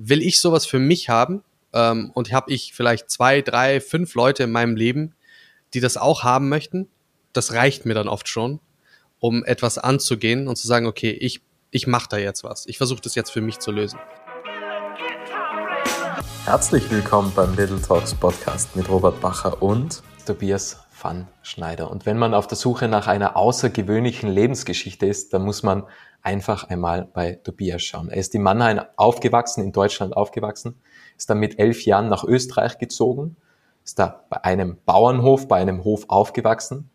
will ich sowas für mich haben ähm, und habe ich vielleicht zwei, drei, fünf Leute in meinem Leben, die das auch haben möchten, das reicht mir dann oft schon, um etwas anzugehen und zu sagen, okay, ich, ich mache da jetzt was. Ich versuche das jetzt für mich zu lösen. Herzlich willkommen beim Little Talks Podcast mit Robert Bacher und Tobias van Schneider. Und wenn man auf der Suche nach einer außergewöhnlichen Lebensgeschichte ist, dann muss man einfach einmal bei Tobias schauen. Er ist in Mannheim aufgewachsen, in Deutschland aufgewachsen, ist dann mit elf Jahren nach Österreich gezogen, ist da bei einem Bauernhof, bei einem Hof aufgewachsen,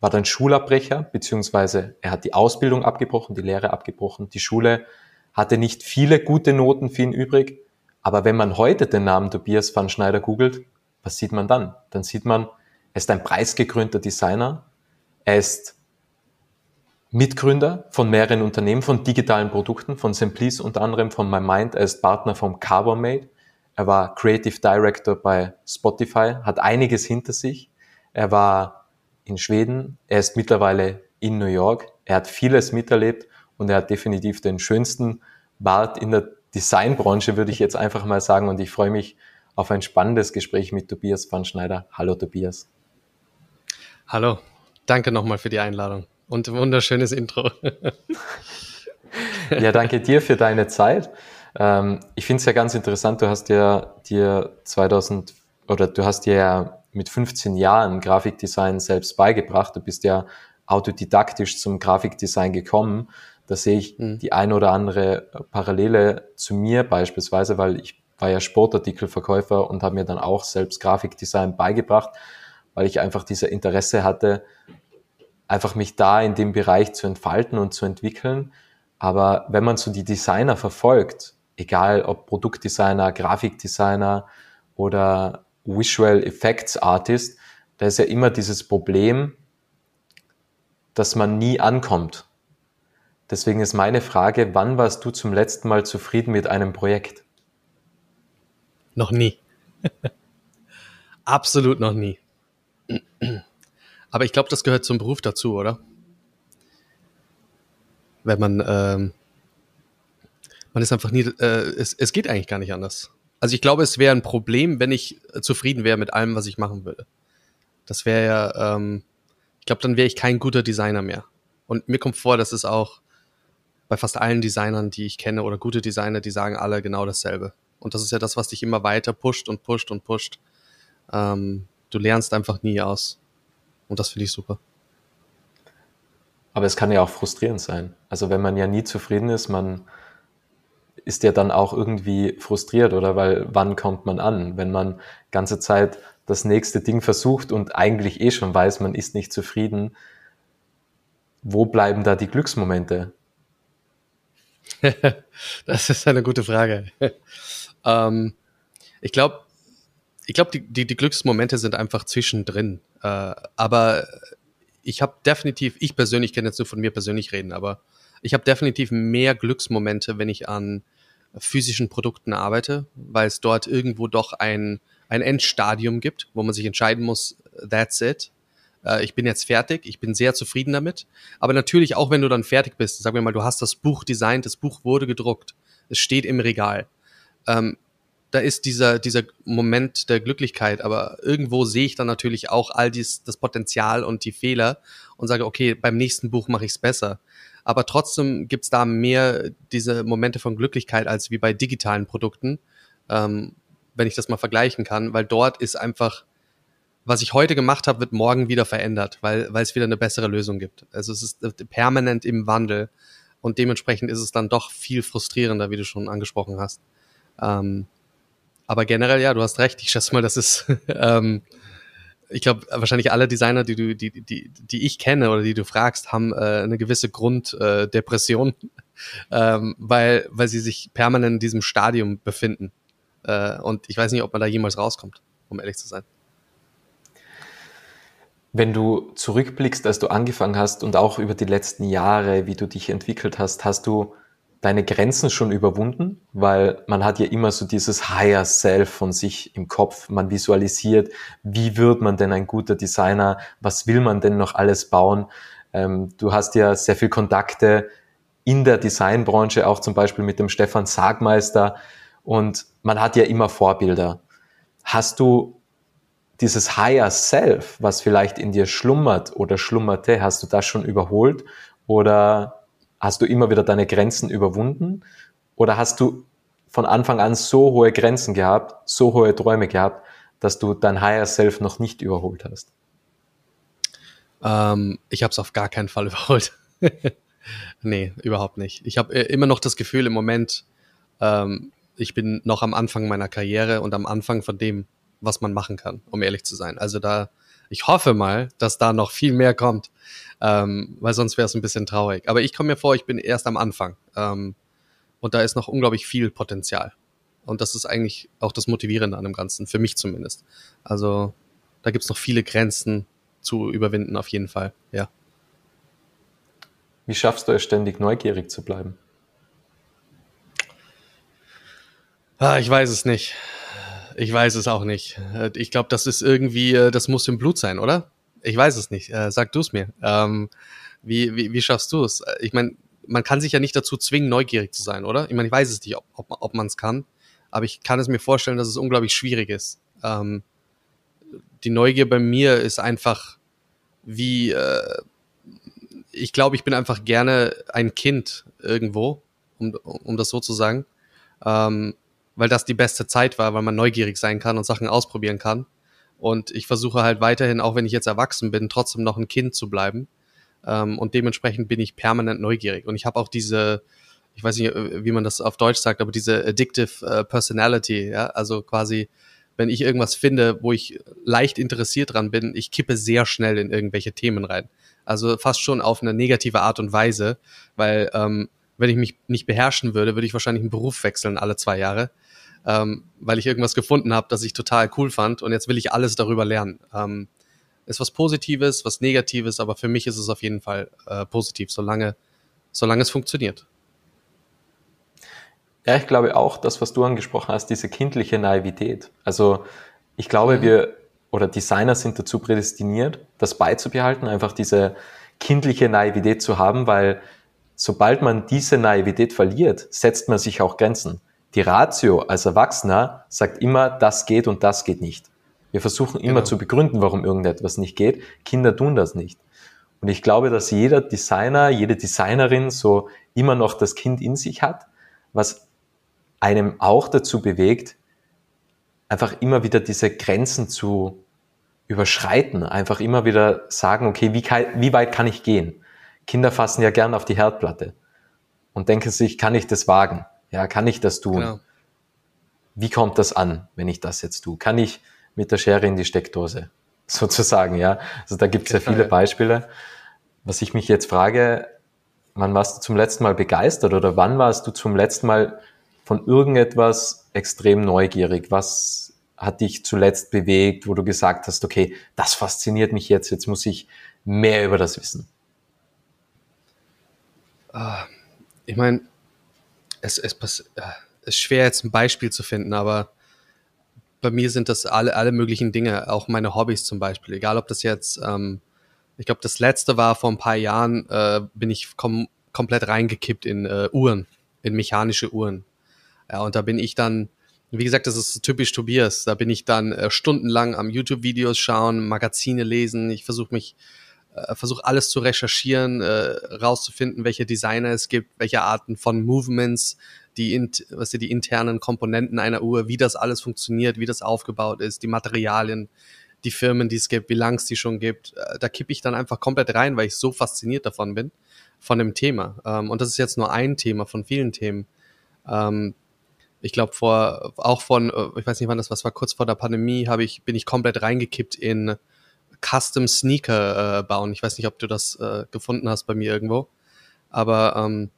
war dann Schulabbrecher, beziehungsweise er hat die Ausbildung abgebrochen, die Lehre abgebrochen. Die Schule hatte nicht viele gute Noten für ihn übrig, aber wenn man heute den Namen Tobias van Schneider googelt, was sieht man dann? Dann sieht man, er ist ein preisgekrönter Designer, er ist Mitgründer von mehreren Unternehmen, von digitalen Produkten, von Simplice unter anderem, von MyMind, er ist Partner vom Carbonmate, er war Creative Director bei Spotify, hat einiges hinter sich, er war in Schweden, er ist mittlerweile in New York, er hat vieles miterlebt und er hat definitiv den schönsten Bart in der Designbranche, würde ich jetzt einfach mal sagen. Und ich freue mich auf ein spannendes Gespräch mit Tobias van Schneider. Hallo Tobias. Hallo, danke nochmal für die Einladung und wunderschönes Intro. ja, danke dir für deine Zeit. Ähm, ich finde es ja ganz interessant, du hast ja dir 2000 oder du hast dir ja mit 15 Jahren Grafikdesign selbst beigebracht. Du bist ja autodidaktisch zum Grafikdesign gekommen da sehe ich mhm. die ein oder andere Parallele zu mir beispielsweise, weil ich war ja Sportartikelverkäufer und habe mir dann auch selbst Grafikdesign beigebracht, weil ich einfach diese Interesse hatte, einfach mich da in dem Bereich zu entfalten und zu entwickeln. Aber wenn man so die Designer verfolgt, egal ob Produktdesigner, Grafikdesigner oder Visual Effects Artist, da ist ja immer dieses Problem, dass man nie ankommt. Deswegen ist meine Frage, wann warst du zum letzten Mal zufrieden mit einem Projekt? Noch nie. Absolut noch nie. Aber ich glaube, das gehört zum Beruf dazu, oder? Wenn man, ähm, man ist einfach nie, äh, es, es geht eigentlich gar nicht anders. Also ich glaube, es wäre ein Problem, wenn ich zufrieden wäre mit allem, was ich machen würde. Das wäre ja, ähm, ich glaube, dann wäre ich kein guter Designer mehr. Und mir kommt vor, dass es auch bei fast allen Designern, die ich kenne oder gute Designer, die sagen alle genau dasselbe. Und das ist ja das, was dich immer weiter pusht und pusht und pusht. Ähm, du lernst einfach nie aus. Und das finde ich super. Aber es kann ja auch frustrierend sein. Also wenn man ja nie zufrieden ist, man ist ja dann auch irgendwie frustriert oder weil wann kommt man an, wenn man ganze Zeit das nächste Ding versucht und eigentlich eh schon weiß, man ist nicht zufrieden. Wo bleiben da die Glücksmomente? das ist eine gute Frage. ähm, ich glaube, ich glaube, die, die, die Glücksmomente sind einfach zwischendrin. Äh, aber ich habe definitiv, ich persönlich kann jetzt nur von mir persönlich reden, aber ich habe definitiv mehr Glücksmomente, wenn ich an physischen Produkten arbeite, weil es dort irgendwo doch ein, ein Endstadium gibt, wo man sich entscheiden muss, that's it äh, ich bin jetzt fertig, ich bin sehr zufrieden damit. Aber natürlich, auch wenn du dann fertig bist, sagen wir mal, du hast das Buch designt, das Buch wurde gedruckt, es steht im Regal. Ähm, da ist dieser, dieser Moment der Glücklichkeit, aber irgendwo sehe ich dann natürlich auch all dies, das Potenzial und die Fehler und sage, okay, beim nächsten Buch mache ich es besser. Aber trotzdem gibt's da mehr diese Momente von Glücklichkeit als wie bei digitalen Produkten, ähm, wenn ich das mal vergleichen kann, weil dort ist einfach was ich heute gemacht habe, wird morgen wieder verändert, weil, weil es wieder eine bessere Lösung gibt. Also es ist permanent im Wandel und dementsprechend ist es dann doch viel frustrierender, wie du schon angesprochen hast. Ähm, aber generell, ja, du hast recht. Ich schätze mal, das ist, ähm, ich glaube, wahrscheinlich alle Designer, die du, die, die, die ich kenne oder die du fragst, haben äh, eine gewisse Grunddepression, äh, ähm, weil, weil sie sich permanent in diesem Stadium befinden. Äh, und ich weiß nicht, ob man da jemals rauskommt, um ehrlich zu sein. Wenn du zurückblickst, als du angefangen hast und auch über die letzten Jahre, wie du dich entwickelt hast, hast du deine Grenzen schon überwunden? Weil man hat ja immer so dieses Higher Self von sich im Kopf. Man visualisiert, wie wird man denn ein guter Designer? Was will man denn noch alles bauen? Ähm, du hast ja sehr viel Kontakte in der Designbranche, auch zum Beispiel mit dem Stefan Sagmeister. Und man hat ja immer Vorbilder. Hast du dieses Higher Self, was vielleicht in dir schlummert oder schlummerte, hast du das schon überholt? Oder hast du immer wieder deine Grenzen überwunden? Oder hast du von Anfang an so hohe Grenzen gehabt, so hohe Träume gehabt, dass du dein Higher Self noch nicht überholt hast? Ähm, ich habe es auf gar keinen Fall überholt. nee, überhaupt nicht. Ich habe äh, immer noch das Gefühl im Moment, ähm, ich bin noch am Anfang meiner Karriere und am Anfang von dem, was man machen kann, um ehrlich zu sein. Also da, ich hoffe mal, dass da noch viel mehr kommt, ähm, weil sonst wäre es ein bisschen traurig. Aber ich komme mir vor, ich bin erst am Anfang ähm, und da ist noch unglaublich viel Potenzial. Und das ist eigentlich auch das Motivierende an dem Ganzen, für mich zumindest. Also da gibt's noch viele Grenzen zu überwinden, auf jeden Fall, ja. Wie schaffst du es ständig neugierig zu bleiben? Ah, ich weiß es nicht. Ich weiß es auch nicht. Ich glaube, das ist irgendwie, äh, das muss im Blut sein, oder? Ich weiß es nicht. Äh, sag du es mir. Ähm, wie, wie, wie schaffst du es? Ich meine, man kann sich ja nicht dazu zwingen, neugierig zu sein, oder? Ich meine, ich weiß es nicht, ob, ob, ob man es kann, aber ich kann es mir vorstellen, dass es unglaublich schwierig ist. Ähm, die Neugier bei mir ist einfach wie, äh, ich glaube, ich bin einfach gerne ein Kind irgendwo, um, um das so zu sagen. Ähm, weil das die beste Zeit war, weil man neugierig sein kann und Sachen ausprobieren kann. Und ich versuche halt weiterhin, auch wenn ich jetzt erwachsen bin, trotzdem noch ein Kind zu bleiben. Ähm, und dementsprechend bin ich permanent neugierig. Und ich habe auch diese, ich weiß nicht, wie man das auf Deutsch sagt, aber diese addictive uh, Personality, ja, also quasi, wenn ich irgendwas finde, wo ich leicht interessiert dran bin, ich kippe sehr schnell in irgendwelche Themen rein. Also fast schon auf eine negative Art und Weise, weil ähm, wenn ich mich nicht beherrschen würde, würde ich wahrscheinlich einen Beruf wechseln alle zwei Jahre ähm, weil ich irgendwas gefunden habe, das ich total cool fand und jetzt will ich alles darüber lernen. Ähm, ist was Positives, was Negatives, aber für mich ist es auf jeden Fall äh, positiv, solange, solange es funktioniert. Ja, ich glaube auch, das, was du angesprochen hast, diese kindliche Naivität. Also ich glaube, mhm. wir oder Designer sind dazu prädestiniert, das beizubehalten, einfach diese kindliche Naivität zu haben, weil sobald man diese Naivität verliert, setzt man sich auch Grenzen. Die Ratio als Erwachsener sagt immer, das geht und das geht nicht. Wir versuchen immer genau. zu begründen, warum irgendetwas nicht geht. Kinder tun das nicht. Und ich glaube, dass jeder Designer, jede Designerin so immer noch das Kind in sich hat, was einem auch dazu bewegt, einfach immer wieder diese Grenzen zu überschreiten, einfach immer wieder sagen, okay, wie, wie weit kann ich gehen? Kinder fassen ja gern auf die Herdplatte und denken sich, kann ich das wagen? Ja, kann ich das tun? Genau. Wie kommt das an, wenn ich das jetzt tue? Kann ich mit der Schere in die Steckdose? Sozusagen, ja. Also da gibt es ja viele Beispiele. Was ich mich jetzt frage, wann warst du zum letzten Mal begeistert oder wann warst du zum letzten Mal von irgendetwas extrem neugierig? Was hat dich zuletzt bewegt, wo du gesagt hast, okay, das fasziniert mich jetzt, jetzt muss ich mehr über das wissen? Ah, ich meine, es, es, es ist schwer jetzt ein Beispiel zu finden, aber bei mir sind das alle, alle möglichen Dinge, auch meine Hobbys zum Beispiel. Egal, ob das jetzt, ähm, ich glaube, das letzte war vor ein paar Jahren, äh, bin ich kom komplett reingekippt in äh, Uhren, in mechanische Uhren. Ja, und da bin ich dann, wie gesagt, das ist typisch Tobias, da bin ich dann äh, stundenlang am YouTube-Videos schauen, Magazine lesen, ich versuche mich äh, versuche alles zu recherchieren, äh, rauszufinden, welche Designer es gibt, welche Arten von Movements, die, in, was die internen Komponenten einer Uhr, wie das alles funktioniert, wie das aufgebaut ist, die Materialien, die Firmen, die es gibt, wie lang es die schon gibt. Äh, da kippe ich dann einfach komplett rein, weil ich so fasziniert davon bin, von dem Thema. Ähm, und das ist jetzt nur ein Thema von vielen Themen. Ähm, ich glaube vor auch von äh, ich weiß nicht wann das was war kurz vor der Pandemie habe ich bin ich komplett reingekippt in Custom Sneaker äh, bauen. Ich weiß nicht, ob du das äh, gefunden hast bei mir irgendwo. Aber ähm,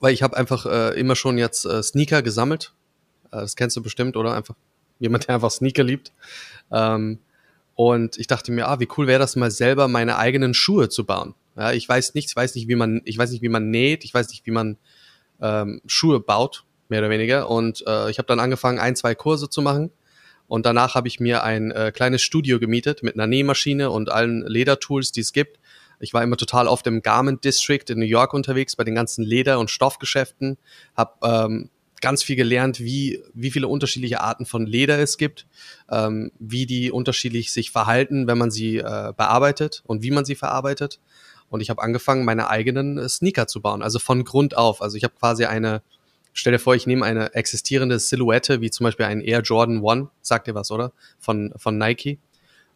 weil ich habe einfach äh, immer schon jetzt äh, Sneaker gesammelt. Äh, das kennst du bestimmt, oder? Einfach jemand, der einfach Sneaker liebt. Ähm, und ich dachte mir, ah, wie cool wäre das mal selber meine eigenen Schuhe zu bauen. Ja, ich weiß nicht, ich weiß nicht, wie man, ich weiß nicht, wie man näht, ich weiß nicht, wie man ähm, Schuhe baut, mehr oder weniger. Und äh, ich habe dann angefangen, ein, zwei Kurse zu machen und danach habe ich mir ein äh, kleines Studio gemietet mit einer Nähmaschine und allen Ledertools, die es gibt. Ich war immer total oft im Garment District in New York unterwegs bei den ganzen Leder- und Stoffgeschäften, habe ähm, ganz viel gelernt, wie, wie viele unterschiedliche Arten von Leder es gibt, ähm, wie die unterschiedlich sich verhalten, wenn man sie äh, bearbeitet und wie man sie verarbeitet. Und ich habe angefangen, meine eigenen äh, Sneaker zu bauen, also von Grund auf. Also ich habe quasi eine, stell dir vor, ich nehme eine existierende Silhouette, wie zum Beispiel ein Air Jordan One, sagt ihr was, oder? Von, von Nike.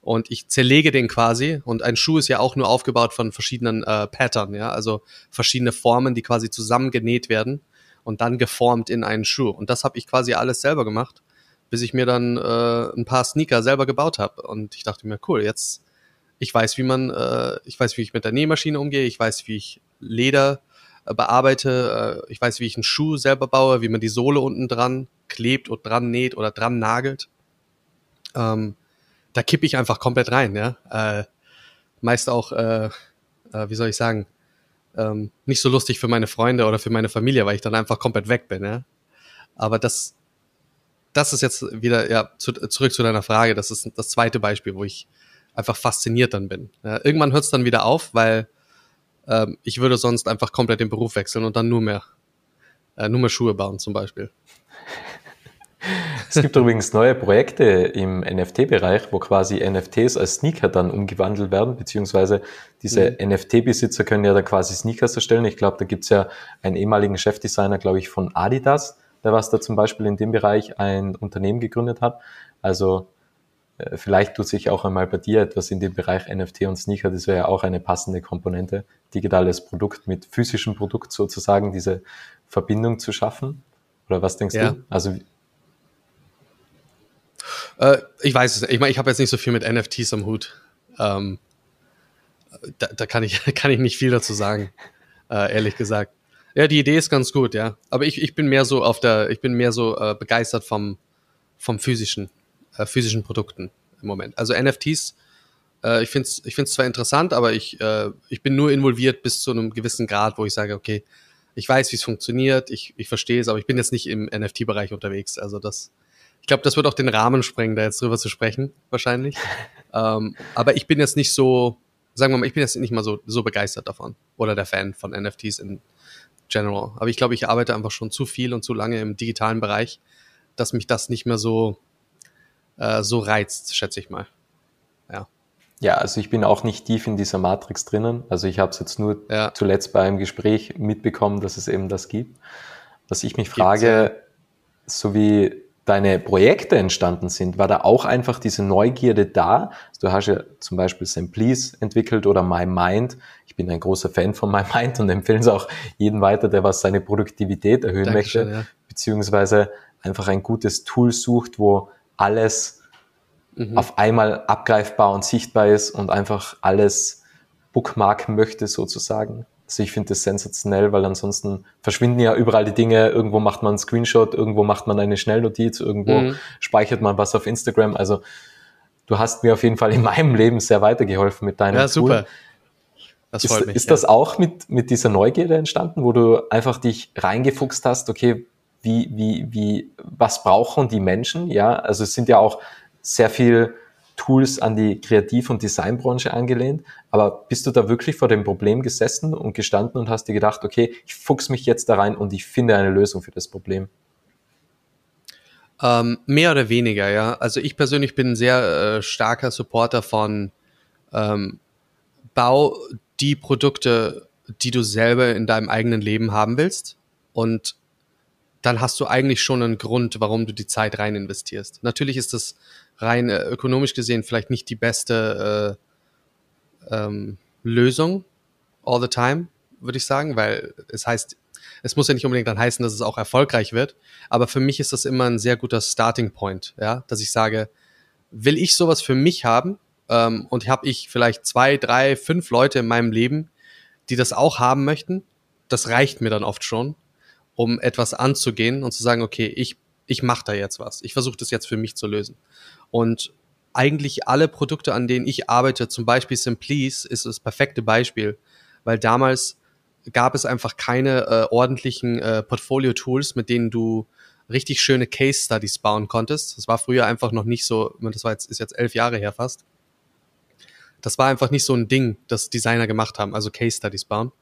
Und ich zerlege den quasi. Und ein Schuh ist ja auch nur aufgebaut von verschiedenen äh, Pattern, ja, also verschiedene Formen, die quasi zusammengenäht werden und dann geformt in einen Schuh. Und das habe ich quasi alles selber gemacht, bis ich mir dann äh, ein paar Sneaker selber gebaut habe. Und ich dachte mir, cool, jetzt ich weiß, wie man, äh, ich weiß, wie ich mit der Nähmaschine umgehe, ich weiß, wie ich Leder bearbeite, äh, ich weiß, wie ich einen Schuh selber baue, wie man die Sohle unten dran klebt und dran näht oder dran nagelt. Ähm, da kippe ich einfach komplett rein, ja. Äh, meist auch, äh, äh, wie soll ich sagen, ähm, nicht so lustig für meine Freunde oder für meine Familie, weil ich dann einfach komplett weg bin, ja. Aber das, das ist jetzt wieder, ja, zu, zurück zu deiner Frage, das ist das zweite Beispiel, wo ich einfach fasziniert dann bin. Ja, irgendwann hört es dann wieder auf, weil ähm, ich würde sonst einfach komplett den Beruf wechseln und dann nur mehr, äh, nur mehr Schuhe bauen zum Beispiel. Es gibt übrigens neue Projekte im NFT-Bereich, wo quasi NFTs als Sneaker dann umgewandelt werden, beziehungsweise diese mhm. NFT-Besitzer können ja da quasi Sneakers erstellen. Ich glaube, da gibt's ja einen ehemaligen Chefdesigner, glaube ich, von Adidas, der was da zum Beispiel in dem Bereich ein Unternehmen gegründet hat. Also vielleicht tut sich auch einmal bei dir etwas in dem Bereich NFT und Sneaker. Das wäre ja auch eine passende Komponente, digitales Produkt mit physischem Produkt sozusagen diese Verbindung zu schaffen. Oder was denkst ja. du? Also äh, ich weiß es. Ich meine, ich habe jetzt nicht so viel mit NFTs am Hut. Ähm, da, da kann ich kann ich nicht viel dazu sagen, äh, ehrlich gesagt. Ja, die Idee ist ganz gut, ja. Aber ich, ich bin mehr so auf der, ich bin mehr so äh, begeistert vom vom physischen äh, physischen Produkten im Moment. Also NFTs, äh, ich finde es ich find's zwar interessant, aber ich, äh, ich bin nur involviert bis zu einem gewissen Grad, wo ich sage, okay, ich weiß, wie es funktioniert, ich, ich verstehe es, aber ich bin jetzt nicht im NFT-Bereich unterwegs. Also das, ich glaube, das wird auch den Rahmen sprengen, da jetzt drüber zu sprechen, wahrscheinlich. ähm, aber ich bin jetzt nicht so, sagen wir mal, ich bin jetzt nicht mal so, so begeistert davon oder der Fan von NFTs in general. Aber ich glaube, ich arbeite einfach schon zu viel und zu lange im digitalen Bereich, dass mich das nicht mehr so äh, so reizt, schätze ich mal. Ja. Ja, also ich bin auch nicht tief in dieser Matrix drinnen. Also ich habe es jetzt nur ja. zuletzt bei einem Gespräch mitbekommen, dass es eben das gibt. Was ich mich frage, so wie deine Projekte entstanden sind, war da auch einfach diese Neugierde da? Du hast ja zum Beispiel Simplease entwickelt oder My Mind. Ich bin ein großer Fan von My Mind und empfehle es auch jedem weiter, der was seine Produktivität erhöhen Dankeschön, möchte, ja. beziehungsweise einfach ein gutes Tool sucht, wo alles mhm. auf einmal abgreifbar und sichtbar ist und einfach alles bookmarken möchte sozusagen. Also ich finde das sensationell, weil ansonsten verschwinden ja überall die Dinge. Irgendwo macht man einen Screenshot, irgendwo macht man eine Schnellnotiz, irgendwo mhm. speichert man was auf Instagram. Also du hast mir auf jeden Fall in meinem Leben sehr weitergeholfen mit deinem ja, Tool. Super. Das freut ist, mich. Ist ja. das auch mit, mit dieser Neugierde entstanden, wo du einfach dich reingefuchst hast, okay, wie, wie, wie, was brauchen die Menschen? Ja, also es sind ja auch sehr viel Tools an die Kreativ- und Designbranche angelehnt. Aber bist du da wirklich vor dem Problem gesessen und gestanden und hast dir gedacht, okay, ich fuchs mich jetzt da rein und ich finde eine Lösung für das Problem? Ähm, mehr oder weniger, ja. Also ich persönlich bin ein sehr äh, starker Supporter von ähm, Bau die Produkte, die du selber in deinem eigenen Leben haben willst und dann hast du eigentlich schon einen Grund, warum du die Zeit rein investierst. Natürlich ist das rein äh, ökonomisch gesehen vielleicht nicht die beste äh, ähm, Lösung all the time, würde ich sagen, weil es heißt, es muss ja nicht unbedingt dann heißen, dass es auch erfolgreich wird, aber für mich ist das immer ein sehr guter Starting Point, ja, dass ich sage, will ich sowas für mich haben ähm, und habe ich vielleicht zwei, drei, fünf Leute in meinem Leben, die das auch haben möchten, das reicht mir dann oft schon um etwas anzugehen und zu sagen, okay, ich, ich mache da jetzt was. Ich versuche das jetzt für mich zu lösen. Und eigentlich alle Produkte, an denen ich arbeite, zum Beispiel Simplease, ist das perfekte Beispiel, weil damals gab es einfach keine äh, ordentlichen äh, Portfolio-Tools, mit denen du richtig schöne Case Studies bauen konntest. Das war früher einfach noch nicht so, das war jetzt, ist jetzt elf Jahre her fast. Das war einfach nicht so ein Ding, das Designer gemacht haben, also Case Studies bauen.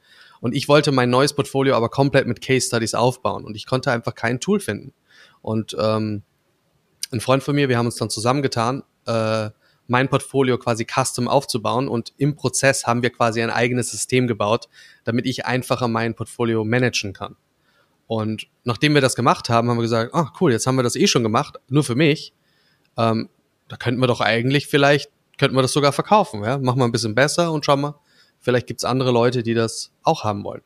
Und ich wollte mein neues Portfolio aber komplett mit Case Studies aufbauen und ich konnte einfach kein Tool finden. Und ähm, ein Freund von mir, wir haben uns dann zusammengetan, äh, mein Portfolio quasi custom aufzubauen und im Prozess haben wir quasi ein eigenes System gebaut, damit ich einfacher mein Portfolio managen kann. Und nachdem wir das gemacht haben, haben wir gesagt, ah cool, jetzt haben wir das eh schon gemacht, nur für mich. Ähm, da könnten wir doch eigentlich vielleicht, könnten wir das sogar verkaufen. Ja? Machen wir ein bisschen besser und schauen mal, vielleicht gibt's andere Leute, die das auch haben wollen.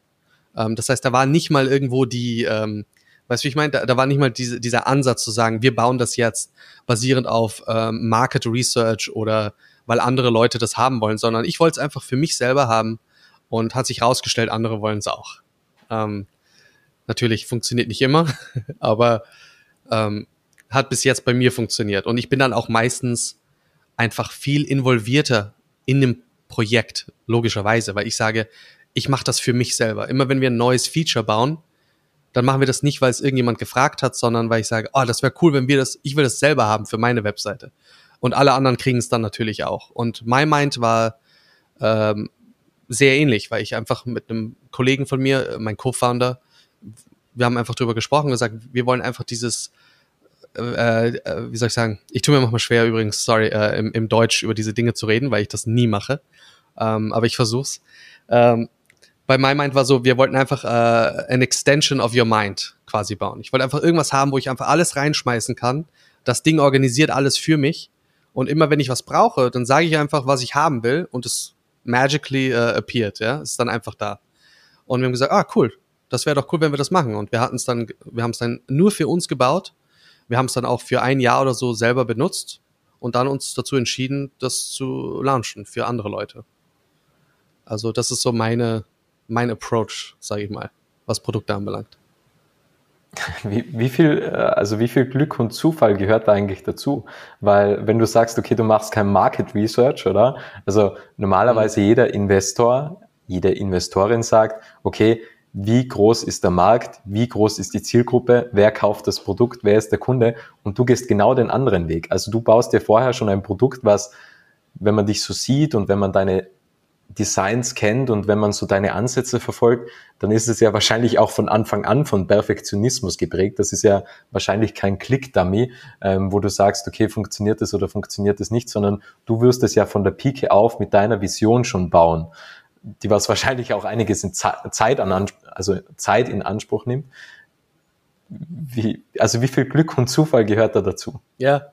Ähm, das heißt, da war nicht mal irgendwo die, ähm, Weißt du, wie ich meine? Da, da war nicht mal diese, dieser Ansatz zu sagen, wir bauen das jetzt basierend auf ähm, Market Research oder weil andere Leute das haben wollen, sondern ich wollte es einfach für mich selber haben und hat sich rausgestellt, andere wollen es auch. Ähm, natürlich funktioniert nicht immer, aber ähm, hat bis jetzt bei mir funktioniert. Und ich bin dann auch meistens einfach viel involvierter in dem Projekt, logischerweise, weil ich sage, ich mache das für mich selber. Immer wenn wir ein neues Feature bauen, dann machen wir das nicht, weil es irgendjemand gefragt hat, sondern weil ich sage, oh, das wäre cool, wenn wir das, ich will das selber haben für meine Webseite. Und alle anderen kriegen es dann natürlich auch. Und My Mind war ähm, sehr ähnlich, weil ich einfach mit einem Kollegen von mir, äh, mein Co-Founder, wir haben einfach drüber gesprochen und gesagt, wir wollen einfach dieses, äh, äh, wie soll ich sagen, ich tue mir manchmal schwer übrigens, sorry, äh, im, im Deutsch über diese Dinge zu reden, weil ich das nie mache. Ähm, aber ich versuch's. Ähm, bei MyMind war so, wir wollten einfach äh, an Extension of your mind quasi bauen. Ich wollte einfach irgendwas haben, wo ich einfach alles reinschmeißen kann. Das Ding organisiert alles für mich. Und immer wenn ich was brauche, dann sage ich einfach, was ich haben will und es magically äh, appeared, ja, ist dann einfach da. Und wir haben gesagt, ah cool, das wäre doch cool, wenn wir das machen. Und wir hatten es dann, wir haben es dann nur für uns gebaut. Wir haben es dann auch für ein Jahr oder so selber benutzt und dann uns dazu entschieden, das zu launchen für andere Leute. Also das ist so meine mein Approach, sage ich mal, was Produkte anbelangt. Wie, wie, viel, äh, also wie viel Glück und Zufall gehört da eigentlich dazu? Weil wenn du sagst, okay, du machst kein Market Research, oder? Also normalerweise mhm. jeder Investor, jede Investorin sagt, okay, wie groß ist der Markt, wie groß ist die Zielgruppe, wer kauft das Produkt, wer ist der Kunde und du gehst genau den anderen Weg. Also du baust dir vorher schon ein Produkt, was, wenn man dich so sieht und wenn man deine Designs kennt und wenn man so deine Ansätze verfolgt, dann ist es ja wahrscheinlich auch von Anfang an von Perfektionismus geprägt. Das ist ja wahrscheinlich kein Click-Dummy, ähm, wo du sagst, okay, funktioniert das oder funktioniert das nicht, sondern du wirst es ja von der Pike auf mit deiner Vision schon bauen, die was wahrscheinlich auch einiges in Zeit, an, also Zeit in Anspruch nimmt. Wie, also wie viel Glück und Zufall gehört da dazu? Ja,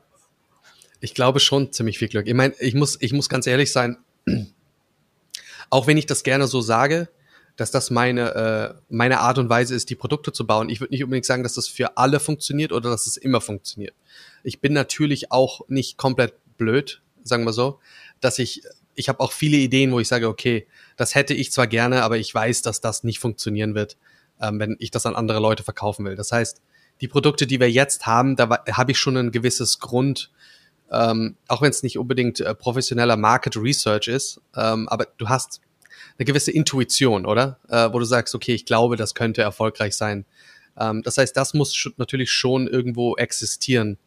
ich glaube schon ziemlich viel Glück. Ich meine, ich muss, ich muss ganz ehrlich sein, auch wenn ich das gerne so sage, dass das meine, äh, meine Art und Weise ist, die Produkte zu bauen. Ich würde nicht unbedingt sagen, dass das für alle funktioniert oder dass es immer funktioniert. Ich bin natürlich auch nicht komplett blöd, sagen wir so, dass ich, ich habe auch viele Ideen, wo ich sage, okay, das hätte ich zwar gerne, aber ich weiß, dass das nicht funktionieren wird, ähm, wenn ich das an andere Leute verkaufen will. Das heißt, die Produkte, die wir jetzt haben, da habe ich schon ein gewisses Grund, ähm, auch wenn es nicht unbedingt äh, professioneller Market Research ist, ähm, aber du hast eine gewisse Intuition, oder? Äh, wo du sagst, okay, ich glaube, das könnte erfolgreich sein. Ähm, das heißt, das muss sch natürlich schon irgendwo existieren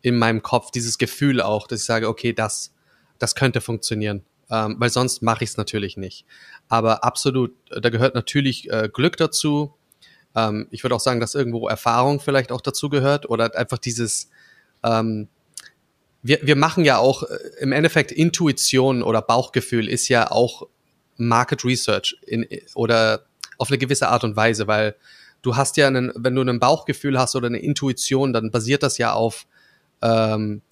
in meinem Kopf, dieses Gefühl auch, dass ich sage, okay, das, das könnte funktionieren. Ähm, weil sonst mache ich es natürlich nicht. Aber absolut, da gehört natürlich äh, Glück dazu. Ähm, ich würde auch sagen, dass irgendwo Erfahrung vielleicht auch dazu gehört oder einfach dieses, ähm, wir, wir machen ja auch äh, im Endeffekt Intuition oder Bauchgefühl ist ja auch Market Research in, oder auf eine gewisse Art und Weise, weil du hast ja einen, wenn du ein Bauchgefühl hast oder eine Intuition, dann basiert das ja auf ähm,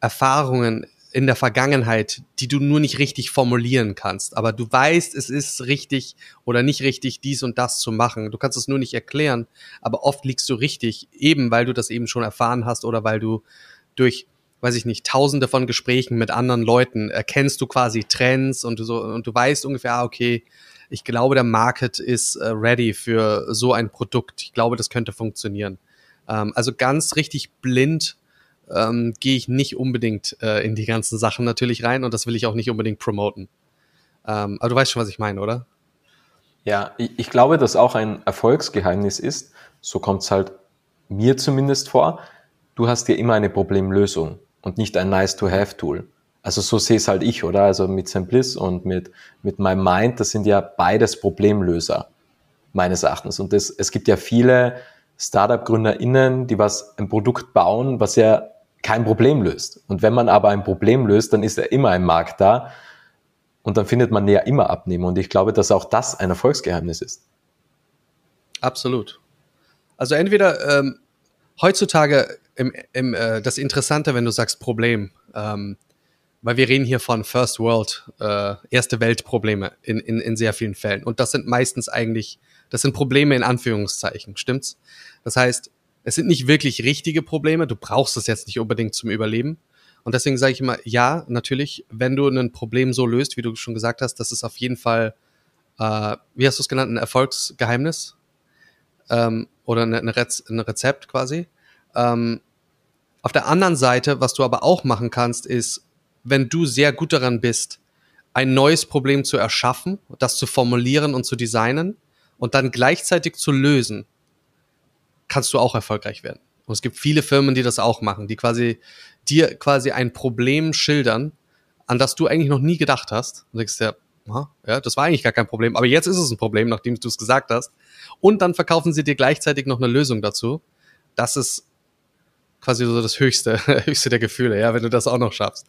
Erfahrungen in der Vergangenheit, die du nur nicht richtig formulieren kannst. Aber du weißt, es ist richtig oder nicht richtig, dies und das zu machen. Du kannst es nur nicht erklären, aber oft liegst du richtig, eben weil du das eben schon erfahren hast oder weil du durch weiß ich nicht, tausende von Gesprächen mit anderen Leuten, erkennst du quasi Trends und du so, und du weißt ungefähr, ah, okay, ich glaube, der Market ist äh, ready für so ein Produkt. Ich glaube, das könnte funktionieren. Ähm, also ganz richtig blind ähm, gehe ich nicht unbedingt äh, in die ganzen Sachen natürlich rein und das will ich auch nicht unbedingt promoten. Ähm, aber du weißt schon, was ich meine, oder? Ja, ich, ich glaube, dass auch ein Erfolgsgeheimnis ist, so kommt es halt mir zumindest vor, du hast dir immer eine Problemlösung und nicht ein Nice-to-Have-Tool. Also so sehe es halt ich, oder? Also mit Simplice und mit, mit meinem Mind, das sind ja beides Problemlöser, meines Erachtens. Und das, es gibt ja viele Startup-GründerInnen, die was, ein Produkt bauen, was ja kein Problem löst. Und wenn man aber ein Problem löst, dann ist ja immer ein Markt da. Und dann findet man ja immer Abnehmer. Und ich glaube, dass auch das ein Erfolgsgeheimnis ist. Absolut. Also entweder ähm, heutzutage im, im, äh, das Interessante, wenn du sagst Problem, ähm, weil wir reden hier von First World, äh, erste Weltprobleme in, in, in sehr vielen Fällen. Und das sind meistens eigentlich, das sind Probleme in Anführungszeichen, stimmt's? Das heißt, es sind nicht wirklich richtige Probleme, du brauchst es jetzt nicht unbedingt zum Überleben. Und deswegen sage ich immer, ja, natürlich, wenn du ein Problem so löst, wie du schon gesagt hast, das ist auf jeden Fall, äh, wie hast du es genannt, ein Erfolgsgeheimnis ähm, oder eine Rez ein Rezept quasi. Ähm, auf der anderen Seite, was du aber auch machen kannst, ist wenn du sehr gut daran bist, ein neues Problem zu erschaffen, das zu formulieren und zu designen und dann gleichzeitig zu lösen, kannst du auch erfolgreich werden. Und es gibt viele Firmen, die das auch machen, die quasi dir quasi ein Problem schildern, an das du eigentlich noch nie gedacht hast. Und denkst ja, ja, das war eigentlich gar kein Problem, aber jetzt ist es ein Problem, nachdem du es gesagt hast. Und dann verkaufen sie dir gleichzeitig noch eine Lösung dazu. Das ist quasi so das höchste, höchste der Gefühle, ja, wenn du das auch noch schaffst.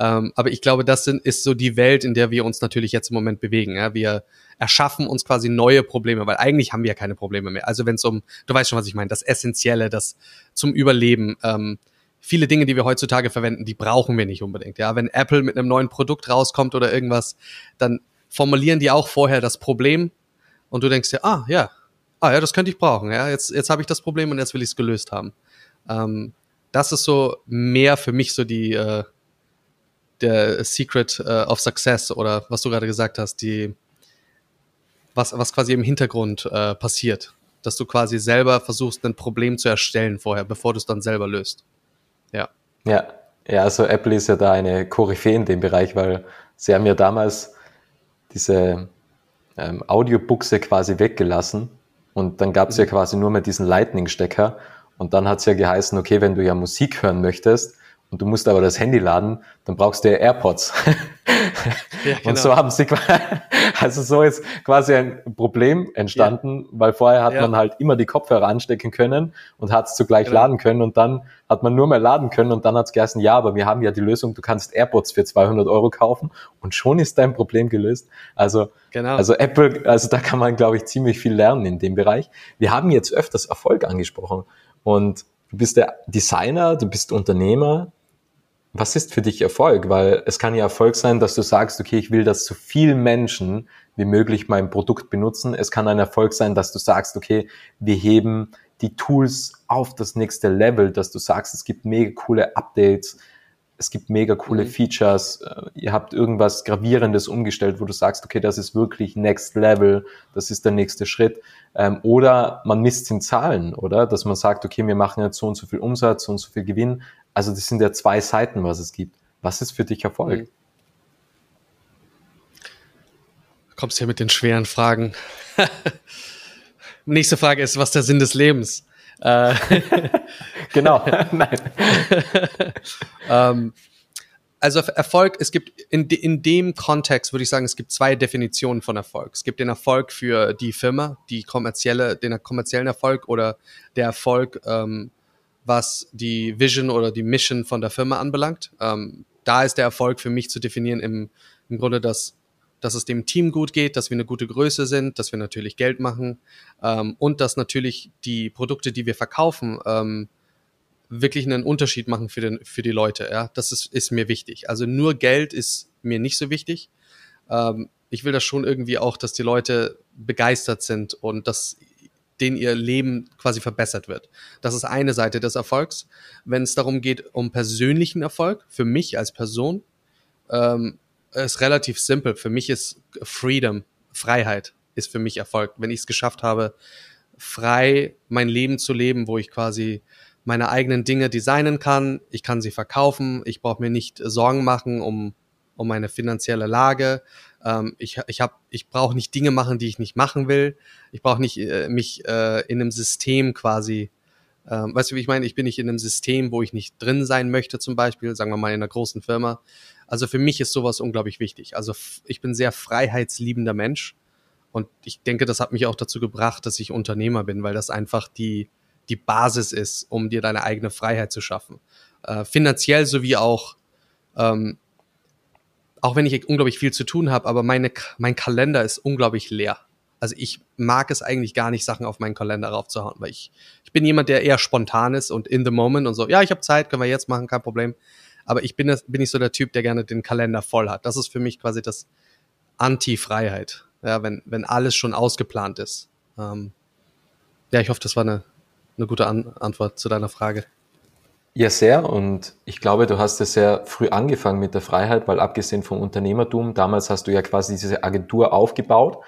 Ähm, aber ich glaube, das sind, ist so die Welt, in der wir uns natürlich jetzt im Moment bewegen. Ja? Wir erschaffen uns quasi neue Probleme, weil eigentlich haben wir ja keine Probleme mehr. Also wenn es um, du weißt schon, was ich meine, das Essentielle, das zum Überleben, ähm, viele Dinge, die wir heutzutage verwenden, die brauchen wir nicht unbedingt. Ja, wenn Apple mit einem neuen Produkt rauskommt oder irgendwas, dann formulieren die auch vorher das Problem und du denkst dir, ah ja, ah ja, das könnte ich brauchen. Ja, jetzt jetzt habe ich das Problem und jetzt will ich es gelöst haben. Ähm, das ist so mehr für mich so die äh, der Secret äh, of Success oder was du gerade gesagt hast, die was was quasi im Hintergrund äh, passiert, dass du quasi selber versuchst, ein Problem zu erstellen vorher, bevor du es dann selber löst. Ja. Ja, ja, also Apple ist ja da eine Koryphäe in dem Bereich, weil sie haben ja damals diese ähm, Audiobuchse quasi weggelassen und dann gab es ja mhm. quasi nur mehr diesen Lightning-Stecker und dann hat es ja geheißen, okay, wenn du ja Musik hören möchtest und du musst aber das Handy laden, dann brauchst du ja AirPods. Ja, genau. Und so haben sie, also so ist quasi ein Problem entstanden, ja. weil vorher hat ja. man halt immer die Kopfhörer anstecken können und hat es zugleich genau. laden können und dann hat man nur mehr laden können und dann hat es geheißen, ja, aber wir haben ja die Lösung, du kannst AirPods für 200 Euro kaufen und schon ist dein Problem gelöst. Also, genau. also Apple, also da kann man, glaube ich, ziemlich viel lernen in dem Bereich. Wir haben jetzt öfters Erfolg angesprochen. Und du bist der Designer, du bist Unternehmer. Was ist für dich Erfolg? Weil es kann ja Erfolg sein, dass du sagst, okay, ich will, dass so viele Menschen wie möglich mein Produkt benutzen. Es kann ein Erfolg sein, dass du sagst, okay, wir heben die Tools auf das nächste Level, dass du sagst, es gibt mega coole Updates, es gibt mega coole mhm. Features, äh, ihr habt irgendwas Gravierendes umgestellt, wo du sagst, okay, das ist wirklich Next Level, das ist der nächste Schritt. Ähm, oder man misst in Zahlen, oder? Dass man sagt, okay, wir machen jetzt so und so viel Umsatz, so und so viel Gewinn. Also das sind ja zwei Seiten, was es gibt. Was ist für dich Erfolg? Mhm. Du kommst ja mit den schweren Fragen. Nächste Frage ist, was der Sinn des Lebens? Äh, genau, nein. ähm, also Erfolg, es gibt in, in dem Kontext würde ich sagen, es gibt zwei Definitionen von Erfolg. Es gibt den Erfolg für die Firma, die kommerzielle, den kommerziellen Erfolg oder der Erfolg, ähm, was die Vision oder die Mission von der Firma anbelangt. Ähm, da ist der Erfolg für mich zu definieren im, im Grunde, dass dass es dem Team gut geht, dass wir eine gute Größe sind, dass wir natürlich Geld machen ähm, und dass natürlich die Produkte, die wir verkaufen, ähm, wirklich einen Unterschied machen für, den, für die Leute. Ja? Das ist, ist mir wichtig. Also nur Geld ist mir nicht so wichtig. Ähm, ich will das schon irgendwie auch, dass die Leute begeistert sind und dass denen ihr Leben quasi verbessert wird. Das ist eine Seite des Erfolgs. Wenn es darum geht, um persönlichen Erfolg, für mich als Person, ähm, ist relativ simpel. Für mich ist Freedom, Freiheit, ist für mich Erfolg. Wenn ich es geschafft habe, frei mein Leben zu leben, wo ich quasi meine eigenen Dinge designen kann, ich kann sie verkaufen, ich brauche mir nicht Sorgen machen um, um meine finanzielle Lage. Ähm, ich ich, hab, ich brauche nicht Dinge machen, die ich nicht machen will. Ich brauche nicht äh, mich äh, in einem System quasi ähm, weißt du, wie ich meine? Ich bin nicht in einem System, wo ich nicht drin sein möchte, zum Beispiel, sagen wir mal in einer großen Firma. Also für mich ist sowas unglaublich wichtig. Also ich bin sehr freiheitsliebender Mensch und ich denke, das hat mich auch dazu gebracht, dass ich Unternehmer bin, weil das einfach die, die Basis ist, um dir deine eigene Freiheit zu schaffen. Äh, finanziell sowie auch, ähm, auch wenn ich unglaublich viel zu tun habe, aber meine, mein Kalender ist unglaublich leer. Also ich mag es eigentlich gar nicht, Sachen auf meinen Kalender raufzuhauen, weil ich, ich bin jemand, der eher spontan ist und in the moment und so, ja, ich habe Zeit, können wir jetzt machen, kein Problem. Aber ich bin, bin nicht so der Typ, der gerne den Kalender voll hat. Das ist für mich quasi das Anti-Freiheit ja, wenn, wenn alles schon ausgeplant ist. Ähm, ja, ich hoffe, das war eine, eine gute An Antwort zu deiner Frage. Ja, sehr. Und ich glaube, du hast ja sehr früh angefangen mit der Freiheit, weil abgesehen vom Unternehmertum, damals hast du ja quasi diese Agentur aufgebaut.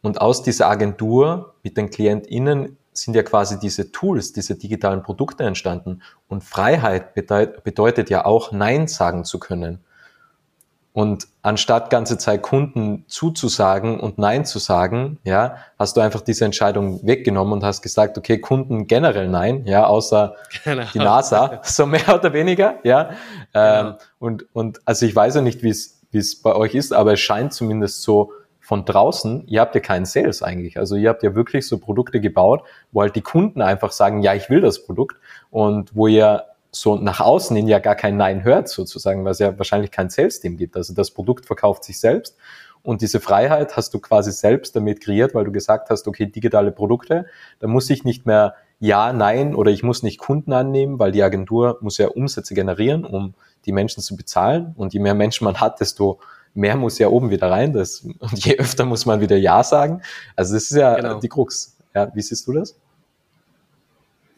Und aus dieser Agentur mit den KlientInnen sind ja quasi diese Tools, diese digitalen Produkte entstanden. Und Freiheit bedeutet ja auch Nein sagen zu können. Und anstatt ganze Zeit Kunden zuzusagen und Nein zu sagen, ja, hast du einfach diese Entscheidung weggenommen und hast gesagt, okay, Kunden generell Nein, ja, außer genau. die NASA, so mehr oder weniger, ja. Genau. Ähm, und, und also ich weiß ja nicht, wie es wie es bei euch ist, aber es scheint zumindest so von draußen, ihr habt ja keinen Sales eigentlich. Also ihr habt ja wirklich so Produkte gebaut, wo halt die Kunden einfach sagen, ja, ich will das Produkt und wo ihr so nach außen hin ja gar kein Nein hört, sozusagen, weil es ja wahrscheinlich kein Sales-Team gibt. Also das Produkt verkauft sich selbst und diese Freiheit hast du quasi selbst damit kreiert, weil du gesagt hast, okay, digitale Produkte, da muss ich nicht mehr ja, nein oder ich muss nicht Kunden annehmen, weil die Agentur muss ja Umsätze generieren, um die Menschen zu bezahlen. Und je mehr Menschen man hat, desto mehr muss ja oben wieder rein. Das, und je öfter muss man wieder Ja sagen. Also das ist ja genau. die Krux. Ja, wie siehst du das?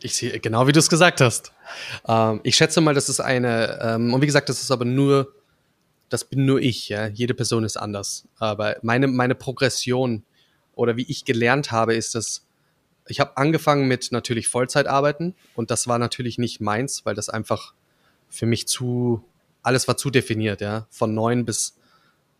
Ich sehe genau, wie du es gesagt hast. Ähm, ich schätze mal, das ist eine, ähm, und wie gesagt, das ist aber nur, das bin nur ich, ja. Jede Person ist anders. Aber meine, meine Progression oder wie ich gelernt habe, ist, dass ich habe angefangen mit natürlich Vollzeitarbeiten und das war natürlich nicht meins, weil das einfach für mich zu, alles war zu definiert, ja. Von neun bis,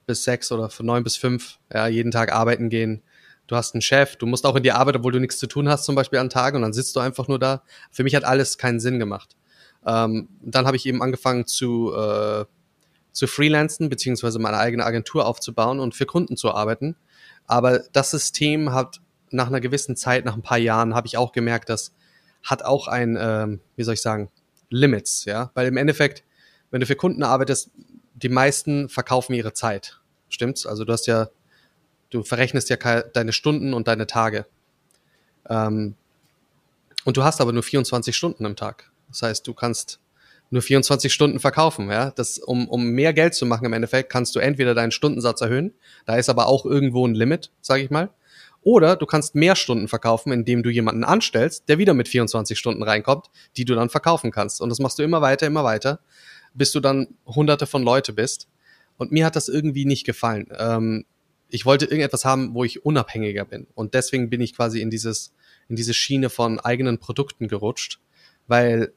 bis sechs oder von neun bis fünf, ja, jeden Tag arbeiten gehen, du hast einen Chef, du musst auch in die Arbeit, obwohl du nichts zu tun hast, zum Beispiel an Tagen und dann sitzt du einfach nur da. Für mich hat alles keinen Sinn gemacht. Ähm, dann habe ich eben angefangen zu, äh, zu freelancen, beziehungsweise meine eigene Agentur aufzubauen und für Kunden zu arbeiten. Aber das System hat nach einer gewissen Zeit, nach ein paar Jahren, habe ich auch gemerkt, das hat auch ein, ähm, wie soll ich sagen, Limits, ja. Weil im Endeffekt, wenn du für Kunden arbeitest, die meisten verkaufen ihre Zeit. Stimmt's? Also du hast ja Du verrechnest ja deine Stunden und deine Tage. Ähm, und du hast aber nur 24 Stunden am Tag. Das heißt, du kannst nur 24 Stunden verkaufen. Ja? Das, um, um mehr Geld zu machen im Endeffekt, kannst du entweder deinen Stundensatz erhöhen, da ist aber auch irgendwo ein Limit, sage ich mal. Oder du kannst mehr Stunden verkaufen, indem du jemanden anstellst, der wieder mit 24 Stunden reinkommt, die du dann verkaufen kannst. Und das machst du immer weiter, immer weiter, bis du dann hunderte von Leute bist. Und mir hat das irgendwie nicht gefallen. Ähm, ich wollte irgendetwas haben, wo ich unabhängiger bin. Und deswegen bin ich quasi in dieses, in diese Schiene von eigenen Produkten gerutscht, weil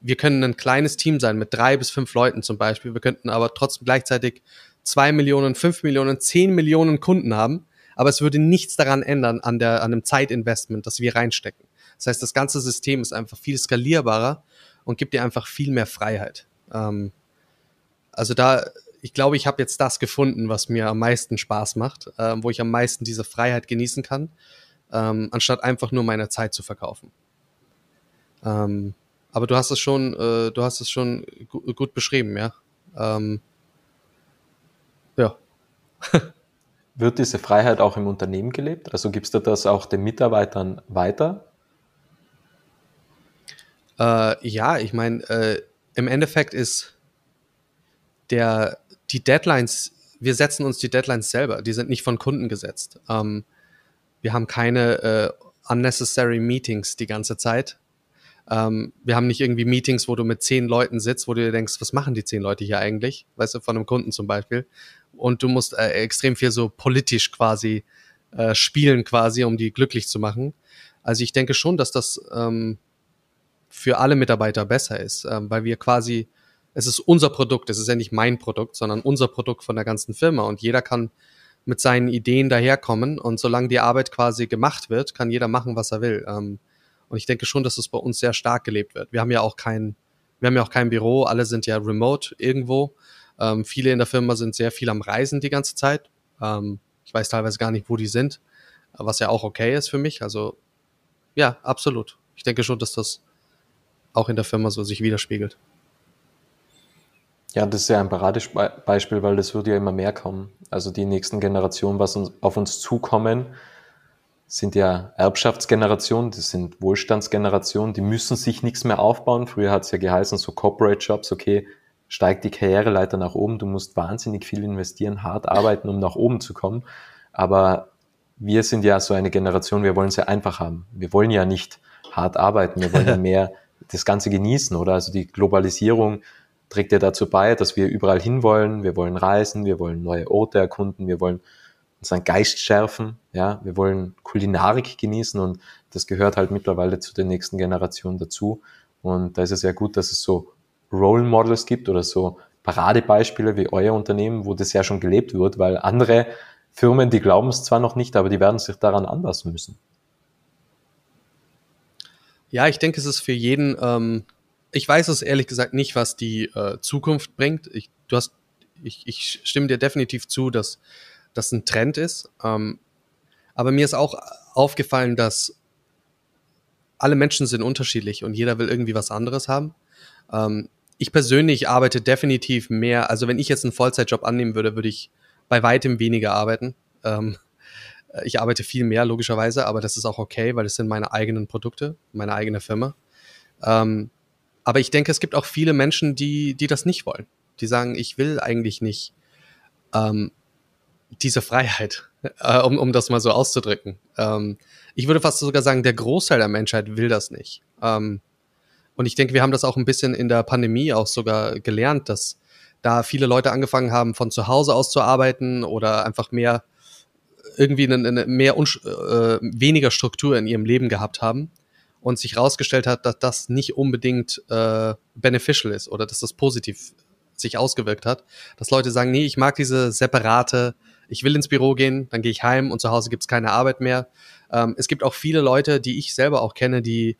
wir können ein kleines Team sein mit drei bis fünf Leuten zum Beispiel. Wir könnten aber trotzdem gleichzeitig zwei Millionen, fünf Millionen, zehn Millionen Kunden haben. Aber es würde nichts daran ändern an der, an dem Zeitinvestment, das wir reinstecken. Das heißt, das ganze System ist einfach viel skalierbarer und gibt dir einfach viel mehr Freiheit. Ähm, also da ich glaube, ich habe jetzt das gefunden, was mir am meisten Spaß macht, äh, wo ich am meisten diese Freiheit genießen kann, ähm, anstatt einfach nur meine Zeit zu verkaufen. Ähm, aber du hast es schon, äh, du hast es schon gu gut beschrieben, ja. Ähm, ja. Wird diese Freiheit auch im Unternehmen gelebt? Also gibst du das auch den Mitarbeitern weiter? Äh, ja, ich meine, äh, im Endeffekt ist der die Deadlines, wir setzen uns die Deadlines selber, die sind nicht von Kunden gesetzt. Ähm, wir haben keine äh, unnecessary Meetings die ganze Zeit. Ähm, wir haben nicht irgendwie Meetings, wo du mit zehn Leuten sitzt, wo du dir denkst, was machen die zehn Leute hier eigentlich? Weißt du, von einem Kunden zum Beispiel. Und du musst äh, extrem viel so politisch quasi äh, spielen, quasi, um die glücklich zu machen. Also ich denke schon, dass das ähm, für alle Mitarbeiter besser ist, ähm, weil wir quasi es ist unser Produkt, es ist ja nicht mein Produkt, sondern unser Produkt von der ganzen Firma und jeder kann mit seinen Ideen daherkommen und solange die Arbeit quasi gemacht wird, kann jeder machen, was er will. Ähm, und ich denke schon, dass es bei uns sehr stark gelebt wird. Wir haben ja auch kein, wir haben ja auch kein Büro, alle sind ja remote irgendwo. Ähm, viele in der Firma sind sehr viel am Reisen die ganze Zeit. Ähm, ich weiß teilweise gar nicht, wo die sind, was ja auch okay ist für mich. Also ja, absolut. Ich denke schon, dass das auch in der Firma so sich widerspiegelt. Ja, das ist ja ein Paradebeispiel, weil das wird ja immer mehr kommen. Also die nächsten Generationen, was uns, auf uns zukommen, sind ja Erbschaftsgenerationen, das sind Wohlstandsgenerationen, die müssen sich nichts mehr aufbauen. Früher hat es ja geheißen, so Corporate Jobs, okay, steigt die Karriereleiter nach oben, du musst wahnsinnig viel investieren, hart arbeiten, um nach oben zu kommen. Aber wir sind ja so eine Generation, wir wollen es ja einfach haben. Wir wollen ja nicht hart arbeiten, wir wollen ja mehr das Ganze genießen, oder? Also die Globalisierung trägt ja dazu bei, dass wir überall hinwollen, wir wollen reisen, wir wollen neue Orte erkunden, wir wollen unseren Geist schärfen, ja, wir wollen Kulinarik genießen und das gehört halt mittlerweile zu den nächsten Generationen dazu. Und da ist es ja gut, dass es so Role Models gibt oder so Paradebeispiele wie euer Unternehmen, wo das ja schon gelebt wird, weil andere Firmen, die glauben es zwar noch nicht, aber die werden sich daran anpassen müssen. Ja, ich denke, es ist für jeden, ähm, ich weiß es ehrlich gesagt nicht, was die äh, Zukunft bringt. Ich, du hast, ich, ich stimme dir definitiv zu, dass das ein Trend ist. Ähm, aber mir ist auch aufgefallen, dass alle Menschen sind unterschiedlich und jeder will irgendwie was anderes haben. Ähm, ich persönlich arbeite definitiv mehr, also wenn ich jetzt einen Vollzeitjob annehmen würde, würde ich bei weitem weniger arbeiten. Ähm, ich arbeite viel mehr, logischerweise, aber das ist auch okay, weil es sind meine eigenen Produkte, meine eigene Firma. Ähm, aber ich denke, es gibt auch viele Menschen, die, die das nicht wollen. Die sagen, ich will eigentlich nicht ähm, diese Freiheit, äh, um, um das mal so auszudrücken. Ähm, ich würde fast sogar sagen, der Großteil der Menschheit will das nicht. Ähm, und ich denke, wir haben das auch ein bisschen in der Pandemie auch sogar gelernt, dass da viele Leute angefangen haben, von zu Hause aus zu arbeiten oder einfach mehr irgendwie eine, eine mehr äh, weniger Struktur in ihrem Leben gehabt haben und sich herausgestellt hat, dass das nicht unbedingt äh, beneficial ist oder dass das positiv sich ausgewirkt hat, dass Leute sagen, nee, ich mag diese separate ich will ins Büro gehen, dann gehe ich heim und zu Hause gibt es keine Arbeit mehr. Ähm, es gibt auch viele Leute, die ich selber auch kenne, die,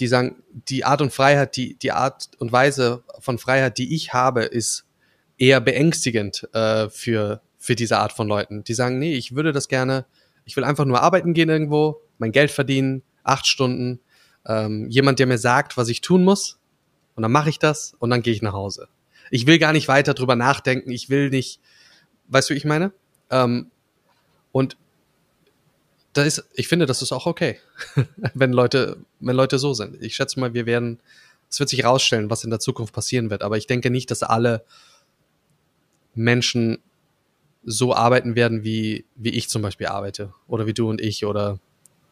die sagen, die Art und Freiheit, die, die Art und Weise von Freiheit, die ich habe, ist eher beängstigend äh, für, für diese Art von Leuten. Die sagen, nee, ich würde das gerne, ich will einfach nur arbeiten gehen irgendwo, mein Geld verdienen, acht Stunden, ähm, jemand, der mir sagt, was ich tun muss, und dann mache ich das und dann gehe ich nach Hause. Ich will gar nicht weiter drüber nachdenken, ich will nicht Weißt du, wie ich meine? Ähm, und da ist, ich finde, das ist auch okay, wenn Leute, wenn Leute so sind. Ich schätze mal, wir werden, es wird sich herausstellen, was in der Zukunft passieren wird. Aber ich denke nicht, dass alle Menschen so arbeiten werden, wie, wie ich zum Beispiel arbeite. Oder wie du und ich oder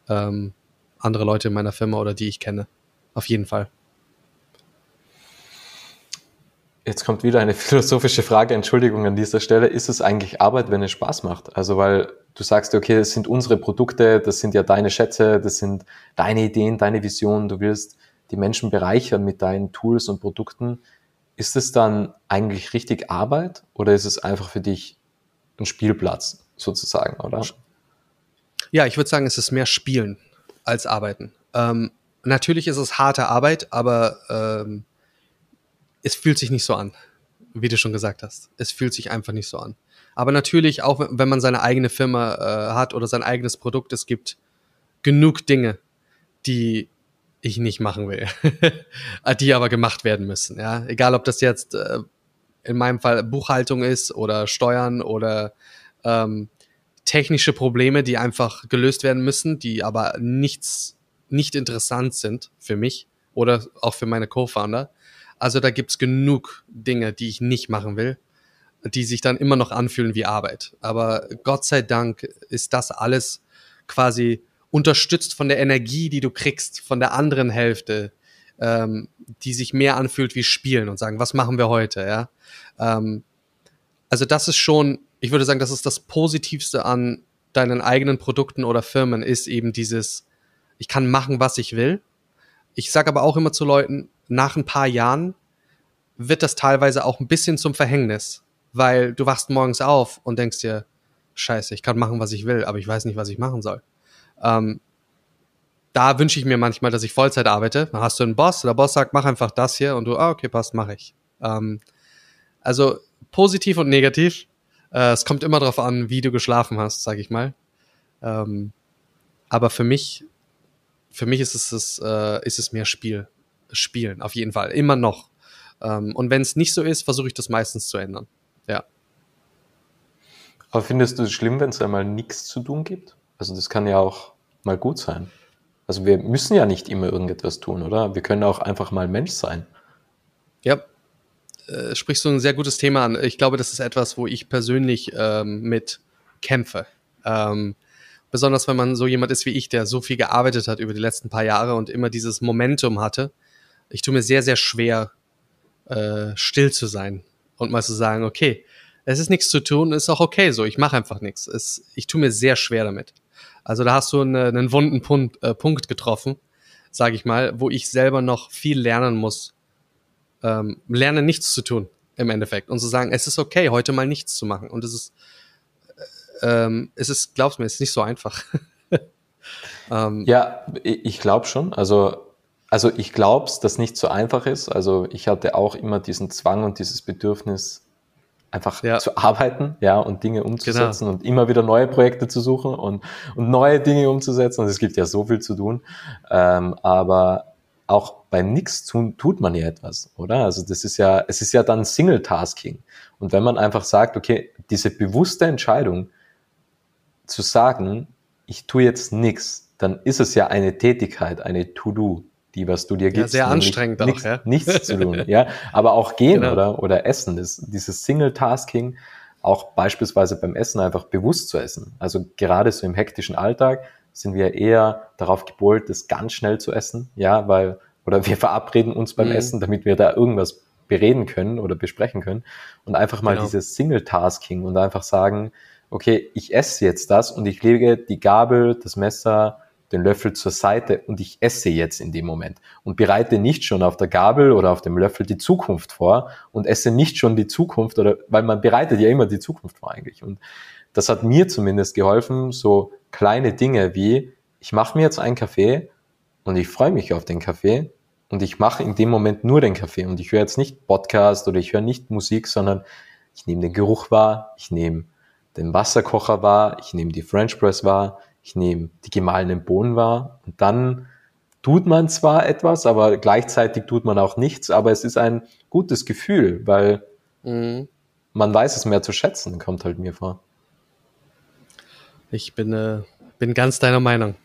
ähm, andere Leute in meiner Firma oder die ich kenne. Auf jeden Fall. Jetzt kommt wieder eine philosophische Frage, Entschuldigung an dieser Stelle. Ist es eigentlich Arbeit, wenn es Spaß macht? Also weil du sagst, okay, das sind unsere Produkte, das sind ja deine Schätze, das sind deine Ideen, deine Visionen, du willst die Menschen bereichern mit deinen Tools und Produkten. Ist es dann eigentlich richtig Arbeit oder ist es einfach für dich ein Spielplatz sozusagen, oder? Ja, ich würde sagen, es ist mehr Spielen als Arbeiten. Ähm, natürlich ist es harte Arbeit, aber ähm, es fühlt sich nicht so an, wie du schon gesagt hast. Es fühlt sich einfach nicht so an. Aber natürlich, auch wenn man seine eigene Firma äh, hat oder sein eigenes Produkt, es gibt genug Dinge, die ich nicht machen will, die aber gemacht werden müssen. Ja, egal ob das jetzt äh, in meinem Fall Buchhaltung ist oder Steuern oder ähm, technische Probleme, die einfach gelöst werden müssen, die aber nichts nicht interessant sind für mich oder auch für meine Co-Founder. Also da gibt's genug Dinge, die ich nicht machen will, die sich dann immer noch anfühlen wie Arbeit. Aber Gott sei Dank ist das alles quasi unterstützt von der Energie, die du kriegst von der anderen Hälfte, ähm, die sich mehr anfühlt wie Spielen und sagen, was machen wir heute, ja. Ähm, also das ist schon, ich würde sagen, das ist das Positivste an deinen eigenen Produkten oder Firmen, ist eben dieses, ich kann machen, was ich will. Ich sage aber auch immer zu Leuten, nach ein paar Jahren wird das teilweise auch ein bisschen zum Verhängnis, weil du wachst morgens auf und denkst dir, scheiße, ich kann machen, was ich will, aber ich weiß nicht, was ich machen soll. Ähm, da wünsche ich mir manchmal, dass ich Vollzeit arbeite. Dann hast du einen Boss, der Boss sagt, mach einfach das hier und du, ah, okay, passt, mache ich. Ähm, also positiv und negativ. Äh, es kommt immer darauf an, wie du geschlafen hast, sag ich mal. Ähm, aber für mich, für mich ist es, es äh, ist es mehr Spiel. Spielen, auf jeden Fall. Immer noch. Ähm, und wenn es nicht so ist, versuche ich das meistens zu ändern. Ja. Aber findest du es schlimm, wenn es einmal nichts zu tun gibt? Also das kann ja auch mal gut sein. Also wir müssen ja nicht immer irgendetwas tun, oder? Wir können auch einfach mal Mensch sein. Ja, äh, sprichst du ein sehr gutes Thema an. Ich glaube, das ist etwas, wo ich persönlich ähm, mit kämpfe. Ähm, besonders wenn man so jemand ist wie ich, der so viel gearbeitet hat über die letzten paar Jahre und immer dieses Momentum hatte. Ich tue mir sehr, sehr schwer, äh, still zu sein und mal zu sagen, okay, es ist nichts zu tun, ist auch okay so, ich mache einfach nichts. Es, ich tue mir sehr schwer damit. Also da hast du eine, einen wunden Punkt, äh, Punkt getroffen, sage ich mal, wo ich selber noch viel lernen muss. Ähm, lerne nichts zu tun im Endeffekt und zu sagen, es ist okay, heute mal nichts zu machen. Und es ist, äh, ähm, es ist, glaubst mir, es ist nicht so einfach. ähm, ja, ich glaube schon. Also also ich glaube, dass das nicht so einfach ist. Also ich hatte auch immer diesen Zwang und dieses Bedürfnis, einfach ja. zu arbeiten, ja, und Dinge umzusetzen genau. und immer wieder neue Projekte zu suchen und, und neue Dinge umzusetzen. Und es gibt ja so viel zu tun. Ähm, aber auch beim Nix tun tut man ja etwas, oder? Also das ist ja, es ist ja dann Single-Tasking. Und wenn man einfach sagt, okay, diese bewusste Entscheidung zu sagen, ich tue jetzt nichts, dann ist es ja eine Tätigkeit, eine To-Do die was du dir gibst. Ja, sehr anstrengend auch, nichts, ja. Nichts zu tun, ja. Aber auch gehen genau. oder, oder essen ist dieses Single-Tasking, auch beispielsweise beim Essen einfach bewusst zu essen. Also gerade so im hektischen Alltag sind wir eher darauf gepolt, das ganz schnell zu essen, ja, weil, oder wir verabreden uns beim mhm. Essen, damit wir da irgendwas bereden können oder besprechen können und einfach mal genau. dieses Single-Tasking und einfach sagen, okay, ich esse jetzt das und ich lege die Gabel, das Messer, den Löffel zur Seite und ich esse jetzt in dem Moment und bereite nicht schon auf der Gabel oder auf dem Löffel die Zukunft vor und esse nicht schon die Zukunft oder weil man bereitet ja immer die Zukunft vor eigentlich. Und das hat mir zumindest geholfen, so kleine Dinge wie ich mache mir jetzt einen Kaffee und ich freue mich auf den Kaffee und ich mache in dem Moment nur den Kaffee und ich höre jetzt nicht Podcast oder ich höre nicht Musik, sondern ich nehme den Geruch wahr, ich nehme den Wasserkocher wahr, ich nehme die French Press wahr, ich nehme die gemahlenen Bohnen wahr und dann tut man zwar etwas, aber gleichzeitig tut man auch nichts, aber es ist ein gutes Gefühl, weil mhm. man weiß es mehr zu schätzen, kommt halt mir vor. Ich bin, äh, bin ganz deiner Meinung.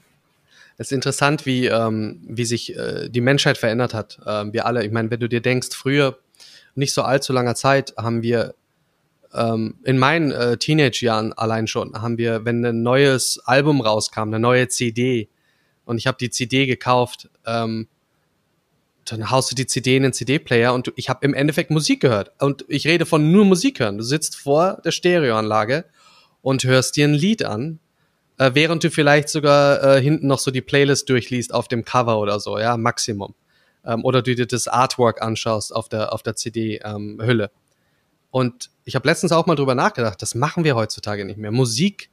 Es ist interessant, wie, ähm, wie sich äh, die Menschheit verändert hat. Ähm, wir alle, ich meine, wenn du dir denkst, früher, nicht so allzu langer Zeit, haben wir ähm, in meinen äh, Teenage-Jahren allein schon haben wir, wenn ein neues Album rauskam, eine neue CD und ich habe die CD gekauft, ähm, dann haust du die CD in den CD-Player und ich habe im Endeffekt Musik gehört. Und ich rede von nur Musik hören. Du sitzt vor der Stereoanlage und hörst dir ein Lied an, äh, während du vielleicht sogar äh, hinten noch so die Playlist durchliest auf dem Cover oder so, ja, Maximum. Ähm, oder du dir das Artwork anschaust auf der, auf der CD-Hülle. Ähm, und ich habe letztens auch mal drüber nachgedacht, das machen wir heutzutage nicht mehr. Musik,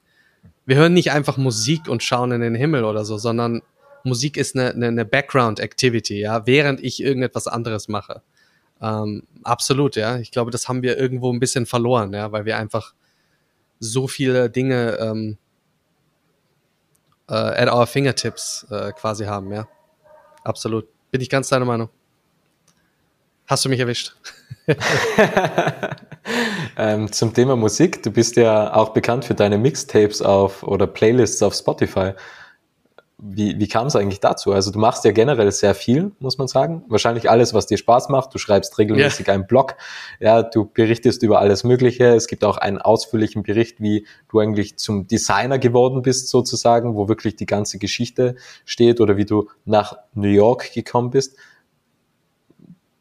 wir hören nicht einfach Musik und schauen in den Himmel oder so, sondern Musik ist eine, eine, eine Background-Activity, ja, während ich irgendetwas anderes mache. Ähm, absolut, ja. Ich glaube, das haben wir irgendwo ein bisschen verloren, ja, weil wir einfach so viele Dinge ähm, äh, at our fingertips äh, quasi haben, ja. Absolut. Bin ich ganz deiner Meinung. Hast du mich erwischt? ähm, zum Thema Musik, du bist ja auch bekannt für deine Mixtapes auf oder Playlists auf Spotify. Wie, wie kam es eigentlich dazu? Also du machst ja generell sehr viel, muss man sagen. Wahrscheinlich alles, was dir Spaß macht. Du schreibst regelmäßig ja. einen Blog. Ja, du berichtest über alles Mögliche. Es gibt auch einen ausführlichen Bericht, wie du eigentlich zum Designer geworden bist, sozusagen, wo wirklich die ganze Geschichte steht oder wie du nach New York gekommen bist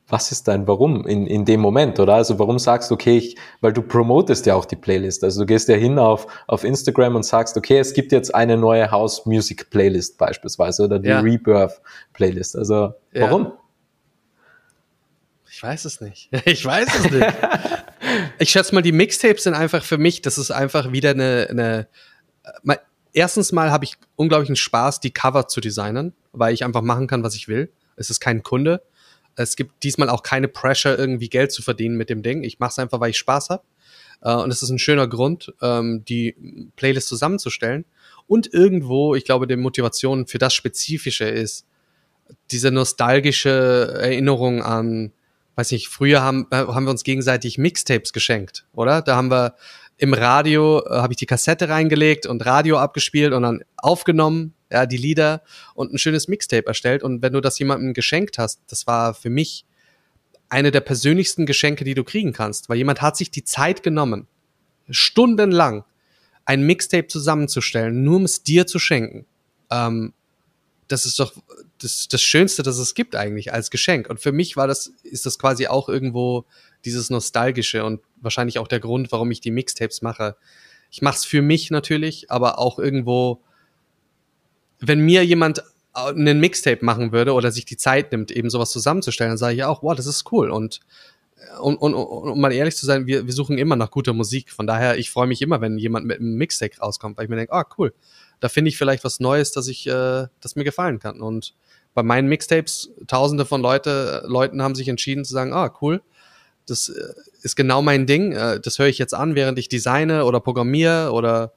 was ist dein Warum in, in dem Moment, oder? Also warum sagst du, okay, ich, weil du promotest ja auch die Playlist. Also du gehst ja hin auf, auf Instagram und sagst, okay, es gibt jetzt eine neue House Music Playlist beispielsweise oder die ja. Rebirth Playlist. Also warum? Ja. Ich weiß es nicht. Ich weiß es nicht. ich schätze mal, die Mixtapes sind einfach für mich, das ist einfach wieder eine, eine mal, erstens mal habe ich unglaublichen Spaß, die Cover zu designen, weil ich einfach machen kann, was ich will. Es ist kein Kunde Es gibt diesmal auch keine Pressure, irgendwie Geld zu verdienen mit dem Ding. Ich mache es einfach, weil ich Spaß habe. Äh, und es ist ein schöner Grund, ähm, die Playlist zusammenzustellen. Und irgendwo, ich glaube, die Motivation für das Spezifische ist, diese nostalgische Erinnerung an, weiß nicht, früher haben, äh, haben wir uns gegenseitig Mixtapes geschenkt, oder? Da haben wir im Radio, äh, habe ich die Kassette reingelegt und Radio abgespielt und dann aufgenommen, ja, die Lieder und ein schönes Mixtape erstellt. Und wenn du das jemandem geschenkt hast, das war für mich eine der persönlichsten Geschenke, die du kriegen kannst, weil jemand hat sich die Zeit genommen, stundenlang ein Mixtape zusammenzustellen, nur um es dir zu schenken. Ähm, das ist doch das, das Schönste, das es gibt eigentlich als Geschenk. Und für mich war das, ist das quasi auch irgendwo dieses Nostalgische und wahrscheinlich auch der Grund, warum ich die Mixtapes mache. Ich mache es für mich natürlich, aber auch irgendwo, wenn mir jemand einen Mixtape machen würde oder sich die Zeit nimmt, eben sowas zusammenzustellen, dann sage ich auch, wow, das ist cool. Und und, und, und um mal ehrlich zu sein, wir, wir suchen immer nach guter Musik. Von daher, ich freue mich immer, wenn jemand mit einem Mixtape rauskommt, weil ich mir denke, ah, cool, da finde ich vielleicht was Neues, dass ich, äh, das mir gefallen kann. Und bei meinen Mixtapes, tausende von Leute, Leuten haben sich entschieden zu sagen, ah, cool, das äh, ist genau mein Ding, äh, das höre ich jetzt an, während ich designe oder programmiere oder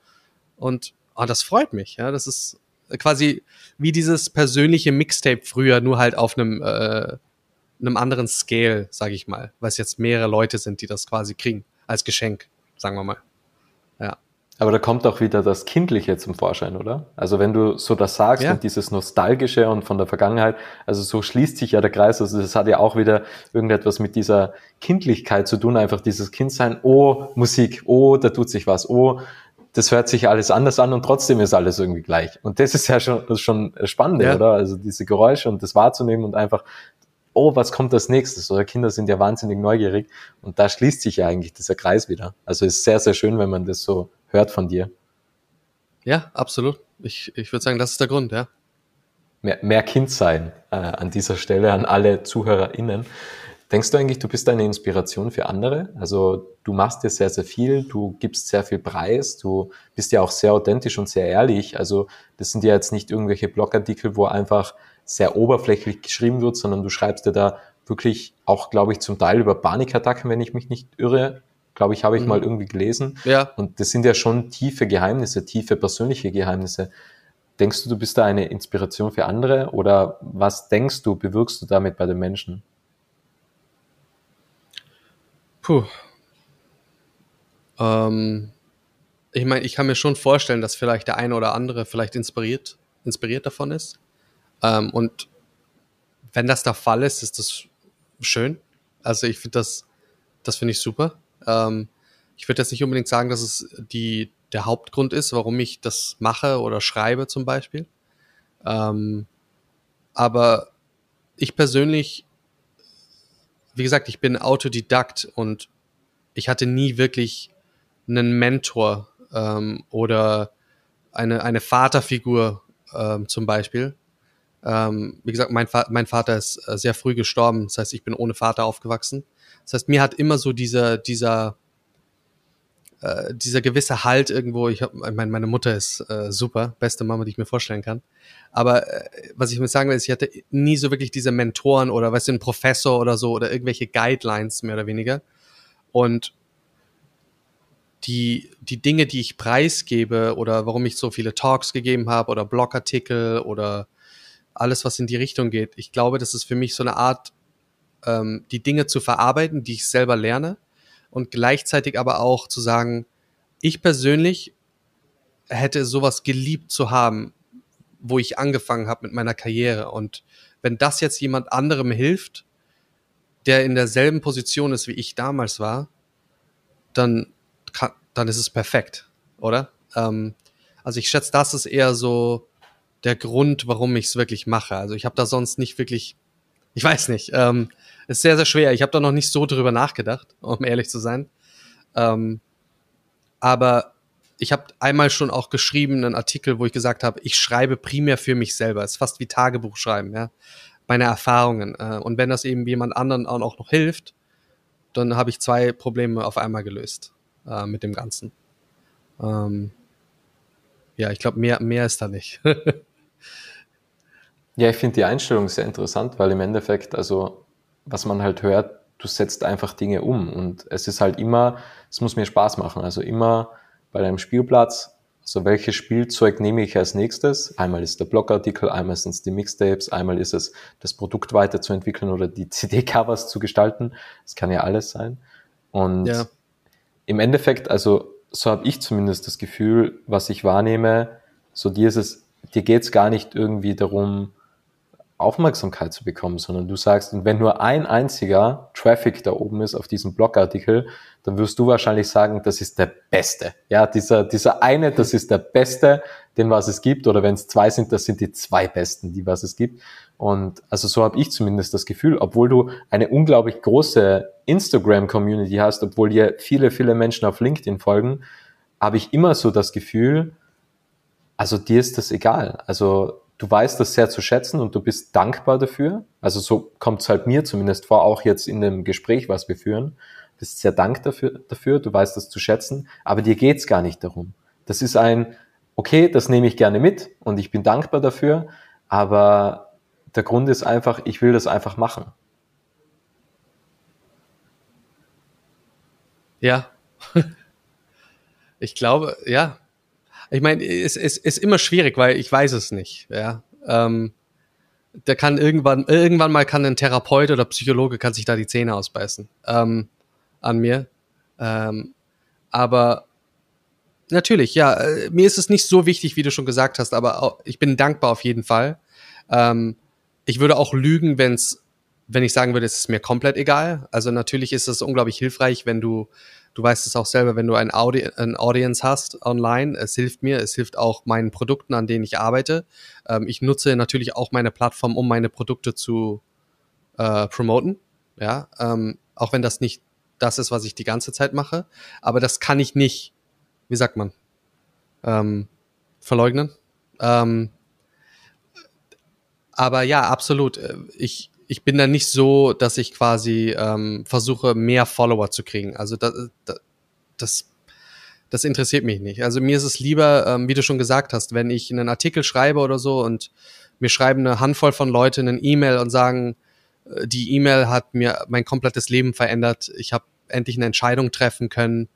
und ah, das freut mich. Ja, das ist quasi wie dieses persönliche Mixtape früher, nur halt auf einem äh, einem anderen Scale, sage ich mal, weil es jetzt mehrere Leute sind, die das quasi kriegen als Geschenk, sagen wir mal. Ja. Aber da kommt auch wieder das Kindliche zum Vorschein, oder? Also wenn du so das sagst ja. und dieses Nostalgische und von der Vergangenheit, also so schließt sich ja der Kreis. Also das hat ja auch wieder irgendetwas mit dieser Kindlichkeit zu tun, einfach dieses Kindsein, oh, Musik, oh, da tut sich was, oh, das hört sich alles anders an und trotzdem ist alles irgendwie gleich. Und das ist ja schon, ist schon spannend, ja. oder? Also diese Geräusche und das wahrzunehmen und einfach oh, was kommt als nächstes? Oder Kinder sind ja wahnsinnig neugierig und da schließt sich ja eigentlich dieser Kreis wieder. Also ist sehr, sehr schön, wenn man das so hört von dir. Ja, absolut. Ich, ich würde sagen, das ist der Grund, ja. Mehr, mehr Kind sein äh, an dieser Stelle an alle ZuhörerInnen. Denkst du eigentlich, du bist eine Inspiration für andere? Also du machst dir sehr, sehr viel, du gibst sehr viel Preis, du bist ja auch sehr authentisch und sehr ehrlich. Also das sind ja jetzt nicht irgendwelche Blogartikel, wo einfach sehr oberflächlich geschrieben wird, sondern du schreibst dir da wirklich auch, glaube ich, zum Teil über Panikattacken, wenn ich mich nicht irre. Glaube ich, habe ich mhm. mal irgendwie gelesen. Ja. Und das sind ja schon tiefe Geheimnisse, tiefe persönliche Geheimnisse. Denkst du, du bist da eine Inspiration für andere oder was denkst du, bewirkst du damit bei den Menschen? Puh. Ähm, ich meine, ich kann mir schon vorstellen, dass vielleicht der eine oder andere vielleicht inspiriert, inspiriert davon ist. Ähm, und wenn das der Fall ist, ist das schön. Also ich finde das, das finde ich super. Ähm, ich würde jetzt nicht unbedingt sagen, dass es die, der Hauptgrund ist, warum ich das mache oder schreibe zum Beispiel. Ähm, aber ich persönlich, wie gesagt, ich bin Autodidakt und ich hatte nie wirklich einen Mentor ähm, oder eine, eine Vaterfigur ähm, zum Beispiel, ähm, wie gesagt, mein, mein Vater ist äh, sehr früh gestorben. Das heißt, ich bin ohne Vater aufgewachsen. Das heißt, mir hat immer so dieser, dieser, äh, dieser gewisse Halt irgendwo, ich hab, ich meine, Mutter ist äh, super, beste Mama, die ich mir vorstellen kann. Aber äh, was ich mir sagen will, ist, ich hatte nie so wirklich diese Mentoren oder weißt du, Professor oder so oder irgendwelche Guidelines mehr oder weniger. Und die, die Dinge, die ich preisgebe oder warum ich so viele Talks gegeben habe oder Blogartikel oder alles, was in die Richtung geht. Ich glaube, das ist für mich so eine Art, ähm, die Dinge zu verarbeiten, die ich selber lerne und gleichzeitig aber auch zu sagen, ich persönlich hätte sowas geliebt zu haben, wo ich angefangen habe mit meiner Karriere. Und wenn das jetzt jemand anderem hilft, der in derselben Position ist, wie ich damals war, dann, kann, dann ist es perfekt, oder? Ähm, also ich schätze, das ist eher so der Grund, warum ich es wirklich mache. Also ich habe da sonst nicht wirklich, ich weiß nicht, ähm, ist sehr, sehr schwer. Ich habe da noch nicht so drüber nachgedacht, um ehrlich zu sein. Ähm, aber ich habe einmal schon auch geschrieben, einen Artikel, wo ich gesagt habe, ich schreibe primär für mich selber. Es ist fast wie Tagebuch schreiben, ja. Meine Erfahrungen. Äh, und wenn das eben jemand anderen auch noch hilft, dann habe ich zwei Probleme auf einmal gelöst äh, mit dem Ganzen. Ähm, ja, ich glaube, mehr, mehr ist da nicht. Ja, ich finde die Einstellung sehr interessant, weil im Endeffekt, also was man halt hört, du setzt einfach Dinge um und es ist halt immer, es muss mir Spaß machen. Also immer bei deinem Spielplatz, so welches Spielzeug nehme ich als nächstes? Einmal ist der Blogartikel, einmal sind es die Mixtapes, einmal ist es das Produkt weiterzuentwickeln oder die CD-Covers zu gestalten. Das kann ja alles sein. Und ja. im Endeffekt, also so habe ich zumindest das Gefühl, was ich wahrnehme, so dir ist es, dir geht es gar nicht irgendwie darum, Aufmerksamkeit zu bekommen, sondern du sagst, wenn nur ein einziger Traffic da oben ist auf diesem Blogartikel, dann wirst du wahrscheinlich sagen, das ist der beste. Ja, dieser, dieser eine, das ist der beste, den was es gibt, oder wenn es zwei sind, das sind die zwei besten, die was es gibt. Und also so habe ich zumindest das Gefühl, obwohl du eine unglaublich große Instagram-Community hast, obwohl dir viele, viele Menschen auf LinkedIn folgen, habe ich immer so das Gefühl, also dir ist das egal. Also du weißt das sehr zu schätzen und du bist dankbar dafür. Also so kommt es halt mir zumindest vor, auch jetzt in dem Gespräch, was wir führen. Du bist sehr dankbar dafür, dafür, du weißt das zu schätzen, aber dir geht's gar nicht darum. Das ist ein, okay, das nehme ich gerne mit und ich bin dankbar dafür, aber der Grund ist einfach, ich will das einfach machen. Ja. Ich glaube, ja, ich meine, es, es ist immer schwierig, weil ich weiß es nicht. Ja, ähm, da kann irgendwann, irgendwann mal kann ein Therapeut oder Psychologe kann sich da die Zähne ausbeißen ähm, an mir. Ähm, aber natürlich, ja, äh, mir ist es nicht so wichtig, wie du schon gesagt hast, aber auch, ich bin dankbar auf jeden Fall. Ähm, ich würde auch lügen, wenn's, wenn ich sagen würde, es ist mir komplett egal. Also natürlich ist es unglaublich hilfreich, wenn du Du weißt es auch selber, wenn du ein, Audi ein Audience hast online, es hilft mir, es hilft auch meinen Produkten, an denen ich arbeite. Ähm, ich nutze natürlich auch meine Plattform, um meine Produkte zu äh, promoten. Ja, ähm, auch wenn das nicht das ist, was ich die ganze Zeit mache. Aber das kann ich nicht, wie sagt man, ähm, verleugnen. Ähm, aber ja, absolut. Äh, ich, ich bin da nicht so, dass ich quasi ähm, versuche, mehr Follower zu kriegen. Also das, das, das interessiert mich nicht. Also mir ist es lieber, ähm, wie du schon gesagt hast, wenn ich einen Artikel schreibe oder so und mir schreiben eine Handvoll von Leuten eine E-Mail und sagen, äh, die E-Mail hat mir mein komplettes Leben verändert. Ich habe endlich eine Entscheidung treffen können.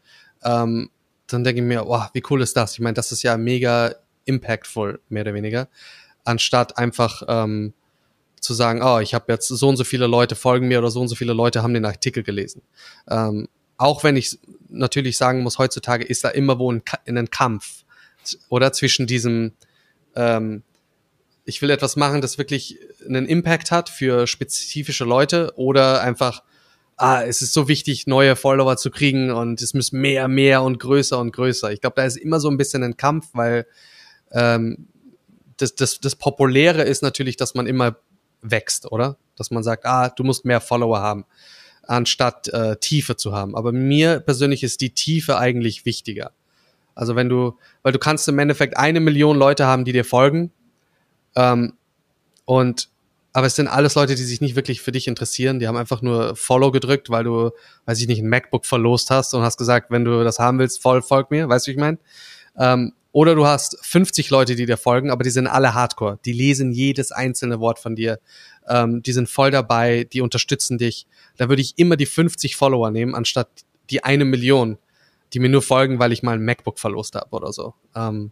Ähm, dann denke ich mir, wow, wie cool ist das? Ich meine, das ist ja mega impactful, mehr oder weniger, anstatt einfach ähm, zu sagen, oh, ich habe jetzt so und so viele Leute folgen mir oder so und so viele Leute haben den Artikel gelesen. Ähm, auch wenn ich natürlich sagen muss, heutzutage ist da immer wo ein, ein Kampf oder zwischen diesem, ähm, ich will etwas machen, das wirklich einen Impact hat für spezifische Leute oder einfach, ah, es ist so wichtig, neue Follower zu kriegen und es muss mehr, mehr und größer und größer. Ich glaube, da ist immer so ein bisschen ein Kampf, weil ähm, das, das, das Populäre ist natürlich, dass man immer wächst, oder? Dass man sagt, ah, du musst mehr Follower haben, anstatt äh, Tiefe zu haben. Aber mir persönlich ist die Tiefe eigentlich wichtiger. Also wenn du, weil du kannst im Endeffekt eine Million Leute haben, die dir folgen, ähm, und aber es sind alles Leute, die sich nicht wirklich für dich interessieren. Die haben einfach nur Follow gedrückt, weil du, weiß ich nicht, ein MacBook verlost hast und hast gesagt, wenn du das haben willst, voll folg mir. Weißt du, wie ich meine? Ähm, oder du hast 50 Leute, die dir folgen, aber die sind alle Hardcore. Die lesen jedes einzelne Wort von dir. Ähm, die sind voll dabei, die unterstützen dich. Da würde ich immer die 50 Follower nehmen, anstatt die eine Million, die mir nur folgen, weil ich mal ein MacBook verlost habe oder so. Ähm,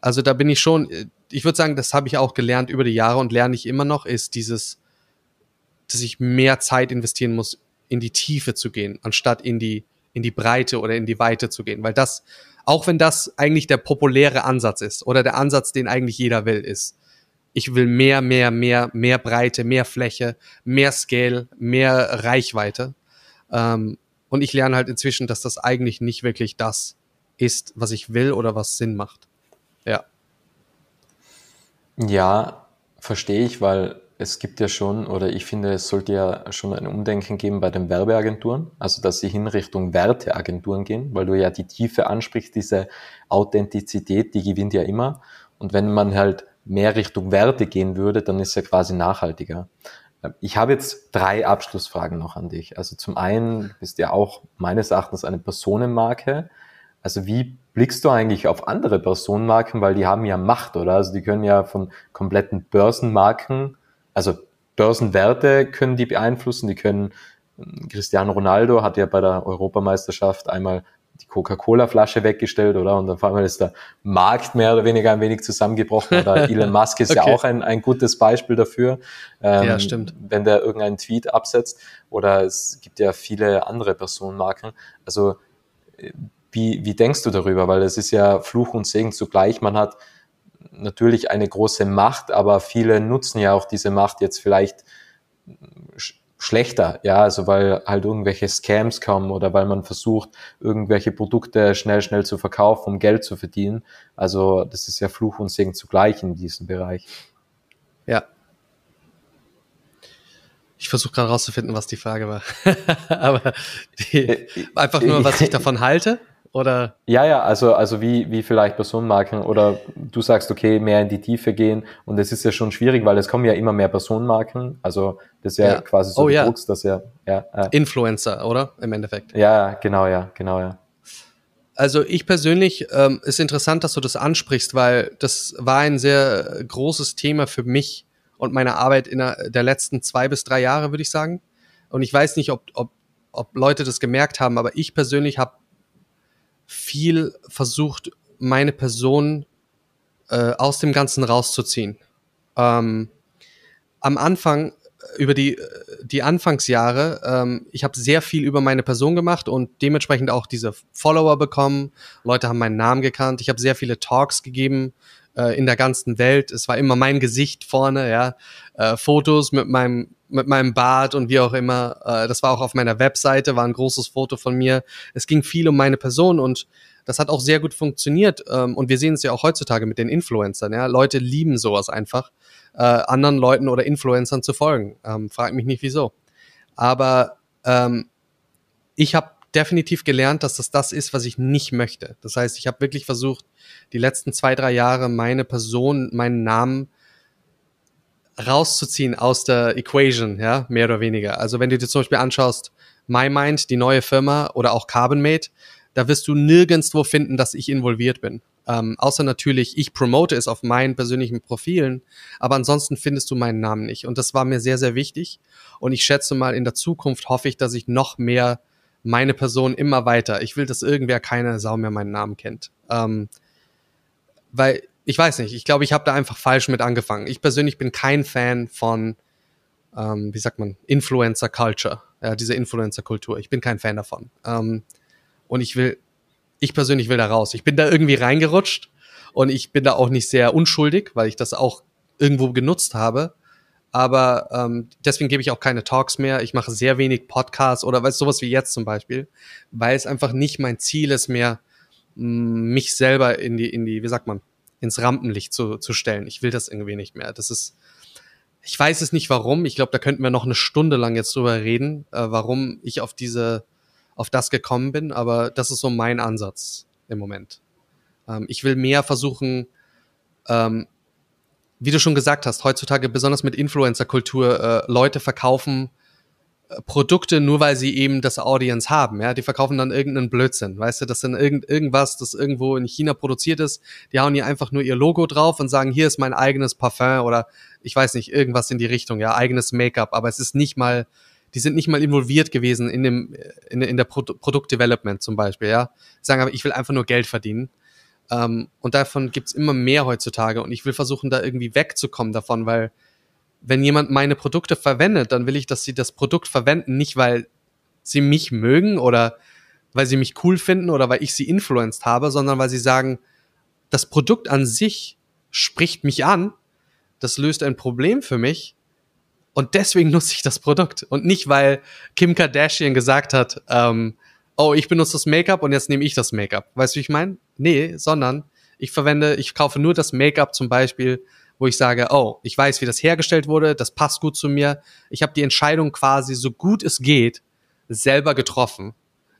also da bin ich schon, ich würde sagen, das habe ich auch gelernt über die Jahre und lerne ich immer noch, ist dieses, dass ich mehr Zeit investieren muss, in die Tiefe zu gehen, anstatt in die, in die Breite oder in die Weite zu gehen. Weil das auch wenn das eigentlich der populäre Ansatz ist oder der Ansatz, den eigentlich jeder will, ist. Ich will mehr, mehr, mehr, mehr Breite, mehr Fläche, mehr Scale, mehr Reichweite. Ähm, und ich lerne halt inzwischen, dass das eigentlich nicht wirklich das ist, was ich will oder was Sinn macht. Ja. Ja, verstehe ich, weil es gibt ja schon, oder ich finde, es sollte ja schon ein Umdenken geben bei den Werbeagenturen, also dass sie hin Richtung Werteagenturen gehen, weil du ja die Tiefe ansprichst, diese Authentizität, die gewinnt ja immer. Und wenn man halt mehr Richtung Werte gehen würde, dann ist ja quasi nachhaltiger. Ich habe jetzt drei Abschlussfragen noch an dich. Also zum einen bist du ja auch meines Erachtens eine Personenmarke. Also wie blickst du eigentlich auf andere Personenmarken, weil die haben ja Macht, oder? Also die können ja von kompletten Börsenmarken also Börsenwerte können die beeinflussen, die können, Cristiano Ronaldo hat ja bei der Europameisterschaft einmal die Coca-Cola-Flasche weggestellt, oder? Und auf einmal ist der Markt mehr oder weniger ein wenig zusammengebrochen. Oder Elon Musk ist okay. ja auch ein, ein gutes Beispiel dafür. Ähm, ja, stimmt. Wenn der irgendeinen Tweet absetzt. Oder es gibt ja viele andere Personenmarken. Also, wie, wie denkst du darüber? Weil es ist ja Fluch und Segen zugleich. Man hat natürlich eine große Macht, aber viele nutzen ja auch diese Macht jetzt vielleicht schlechter, ja, also weil halt irgendwelche Scams kommen oder weil man versucht, irgendwelche Produkte schnell, schnell zu verkaufen, um Geld zu verdienen. Also das ist ja Fluch und Segen zugleich in diesem Bereich. Ja. Ich versuche gerade rauszufinden, was die Frage war. Aber die, äh, einfach nur, was ich davon halte. Oder? Ja, ja, also, also wie, wie vielleicht Personenmarken oder du sagst, okay, mehr in die Tiefe gehen und es ist ja schon schwierig, weil es kommen ja immer mehr Personenmarken, also das ist ja, ja. quasi so oh, ja. Drucks, dass ja, ja äh. Influencer, oder? Im Endeffekt. Ja, genau, ja, genau, ja. Also ich persönlich ähm, ist interessant, dass du das ansprichst, weil das war ein sehr großes Thema für mich und meine Arbeit in der, der letzten zwei bis drei Jahre, würde ich sagen. Und ich weiß nicht, ob, ob, ob Leute das gemerkt haben, aber ich persönlich habe viel versucht, meine Person äh, aus dem Ganzen rauszuziehen. Ähm, am Anfang äh, über die die Anfangsjahre, ähm, ich habe sehr viel über meine Person gemacht und dementsprechend auch diese Follower bekommen. Leute haben meinen Namen gekannt. Ich habe sehr viele Talks gegeben äh, in der ganzen Welt. Es war immer mein Gesicht vorne, ja, äh, Fotos mit meinem mit meinem Bart und wie auch immer. Äh, das war auch auf meiner Webseite, war ein großes Foto von mir. Es ging viel um meine Person und das hat auch sehr gut funktioniert. Ähm, und wir sehen es ja auch heutzutage mit den Influencern. Ja? Leute lieben sowas einfach, äh, anderen Leuten oder Influencern zu folgen. Ähm, frag mich nicht wieso. Aber ähm, ich habe definitiv gelernt, dass das das ist, was ich nicht möchte. Das heißt, ich habe wirklich versucht, die letzten zwei, drei Jahre meine Person, meinen Namen rauszuziehen aus der Equation, ja, mehr oder weniger. Also wenn du dir zum Beispiel anschaust, MyMind, die neue Firma oder auch CarbonMate, da wirst du nirgendwo finden, dass ich involviert bin. Ähm, außer natürlich, ich promote es auf meinen persönlichen Profilen, aber ansonsten findest du meinen Namen nicht. Und das war mir sehr, sehr wichtig. Und ich schätze mal, in der Zukunft hoffe ich, dass ich noch mehr meine Person immer weiter. Ich will, dass irgendwer keine Sau mehr meinen Namen kennt. Ähm, weil ich weiß nicht, ich glaube, ich habe da einfach falsch mit angefangen. Ich persönlich bin kein Fan von, ähm, wie sagt man, Influencer Culture, ja, diese Influencer Kultur. Ich bin kein Fan davon. Ähm, und ich will, ich persönlich will da raus. Ich bin da irgendwie reingerutscht und ich bin da auch nicht sehr unschuldig, weil ich das auch irgendwo genutzt habe. Aber ähm, deswegen gebe ich auch keine Talks mehr. Ich mache sehr wenig Podcasts oder weißt sowas wie jetzt zum Beispiel, weil es einfach nicht mein Ziel ist mehr, mich selber in die, in die, wie sagt man, ins Rampenlicht zu, zu stellen. Ich will das irgendwie nicht mehr. Das ist, ich weiß es nicht warum. Ich glaube, da könnten wir noch eine Stunde lang jetzt drüber reden, äh, warum ich auf diese, auf das gekommen bin. Aber das ist so mein Ansatz im Moment. Ähm, ich will mehr versuchen, ähm, wie du schon gesagt hast, heutzutage besonders mit Influencer-Kultur äh, Leute verkaufen Produkte nur weil sie eben das Audience haben, ja, die verkaufen dann irgendeinen Blödsinn, weißt du, das sind irgend, irgendwas, das irgendwo in China produziert ist, die hauen hier einfach nur ihr Logo drauf und sagen, hier ist mein eigenes Parfum oder ich weiß nicht, irgendwas in die Richtung, ja, eigenes Make-up, aber es ist nicht mal, die sind nicht mal involviert gewesen in dem, in, in der Pro Produktdevelopment zum Beispiel, ja, sagen aber, ich will einfach nur Geld verdienen. Ähm, und davon gibt's immer mehr heutzutage und ich will versuchen, da irgendwie wegzukommen davon, weil wenn jemand meine Produkte verwendet, dann will ich, dass sie das Produkt verwenden, nicht weil sie mich mögen oder weil sie mich cool finden oder weil ich sie influenced habe, sondern weil sie sagen, das Produkt an sich spricht mich an, das löst ein Problem für mich und deswegen nutze ich das Produkt und nicht, weil Kim Kardashian gesagt hat, ähm, oh, ich benutze das Make-up und jetzt nehme ich das Make-up. Weißt du, wie ich meine? Nee, sondern ich verwende, ich kaufe nur das Make-up zum Beispiel, wo ich sage, oh, ich weiß, wie das hergestellt wurde, das passt gut zu mir. Ich habe die Entscheidung quasi so gut es geht selber getroffen.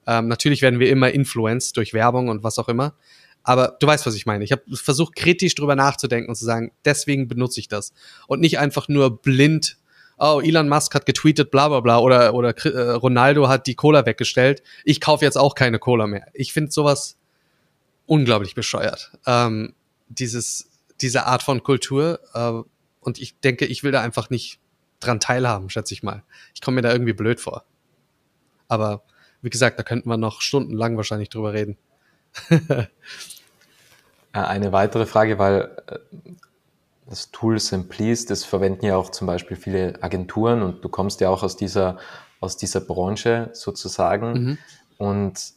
Ähm, natürlich werden wir immer influenced durch Werbung und was auch immer. Aber du weißt, was ich meine. Ich habe versucht, kritisch drüber nachzudenken und zu sagen, deswegen benutze ich das. Und nicht einfach nur blind, oh, Elon Musk hat getweetet, bla bla bla, oder, oder äh, Ronaldo hat die Cola weggestellt. Ich kaufe jetzt auch keine Cola mehr. Ich finde sowas unglaublich bescheuert. Ähm, dieses diese Art von Kultur. Äh, und ich denke, ich will da einfach nicht dran teilhaben, schätze ich mal. Ich komme mir da irgendwie blöd vor. Aber wie gesagt, da könnten wir noch stundenlang wahrscheinlich drüber reden. Eine weitere Frage, weil äh, das Tool Simplis, das verwenden ja auch zum Beispiel viele Agenturen und du kommst ja auch aus dieser, aus dieser Branche sozusagen. Mhm. Und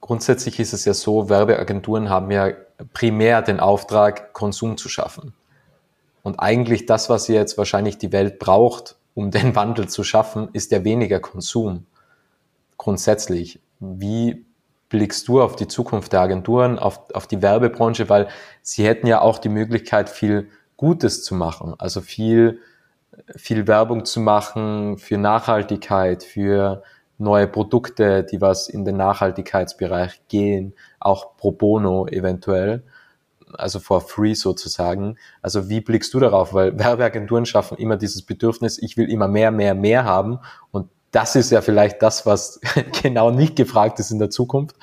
grundsätzlich ist es ja so, Werbeagenturen haben ja primär den Auftrag, Konsum zu schaffen. Und eigentlich das, was jetzt wahrscheinlich die Welt braucht, um den Wandel zu schaffen, ist ja weniger Konsum. Grundsätzlich. Wie blickst du auf die Zukunft der Agenturen, auf, auf die Werbebranche? Weil sie hätten ja auch die Möglichkeit, viel Gutes zu machen. Also viel, viel Werbung zu machen für Nachhaltigkeit, für neue Produkte, die was in den Nachhaltigkeitsbereich gehen, auch pro bono eventuell, also for free sozusagen. Also wie blickst du darauf? Weil Werbeagenturen schaffen immer dieses Bedürfnis, ich will immer mehr, mehr, mehr haben und das ist ja vielleicht das, was genau nicht gefragt ist in der Zukunft,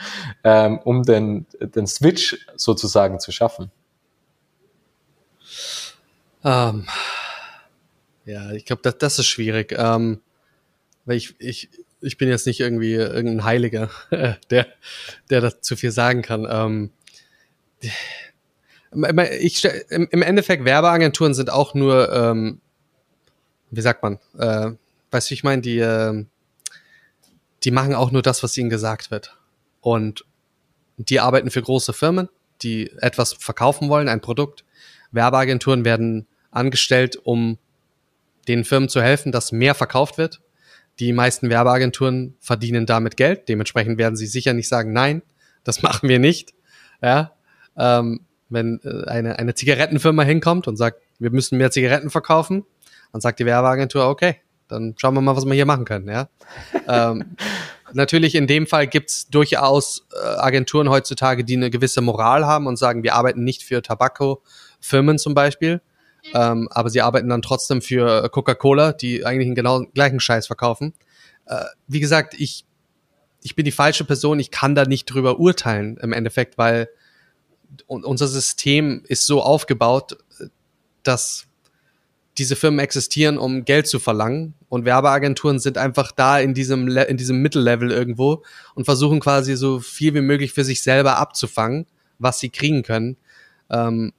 ähm, um den, den Switch sozusagen zu schaffen. Ähm, ja, ich glaube, das, das ist schwierig. Ähm, weil ich, ich, ich bin jetzt nicht irgendwie irgendein Heiliger, der, der dazu viel sagen kann. Ähm, ich, im Endeffekt, Werbeagenturen sind auch nur, ähm, wie sagt man, äh, weißt du, ich meine, die, äh, die machen auch nur das, was ihnen gesagt wird. Und die arbeiten für große Firmen, die etwas verkaufen wollen, ein Produkt. Werbeagenturen werden angestellt, um den Firmen zu helfen, dass mehr verkauft wird. Die meisten Werbeagenturen verdienen damit Geld. Dementsprechend werden sie sicher nicht sagen, nein, das machen wir nicht. Ja, ähm, wenn äh, eine, eine Zigarettenfirma hinkommt und sagt, wir müssen mehr Zigaretten verkaufen, dann sagt die Werbeagentur, okay, dann schauen wir mal, was wir hier machen können. Ja? ähm, natürlich in dem Fall gibt's durchaus äh, Agenturen heutzutage, die eine gewisse Moral haben und sagen, wir arbeiten nicht für Tabakofirmen zum Beispiel, ähm, aber sie arbeiten dann trotzdem für Coca-Cola, die eigentlich den genau gleichen Scheiß verkaufen. Äh, wie gesagt, ich, ich bin die falsche Person, ich kann da nicht drüber urteilen im Endeffekt, weil unser System ist so aufgebaut, dass diese Firmen existieren, um Geld zu verlangen und Werbeagenturen sind einfach da in diesem in diesem Mittellevel irgendwo und versuchen quasi so viel wie möglich für sich selber abzufangen, was sie kriegen können. Ähm,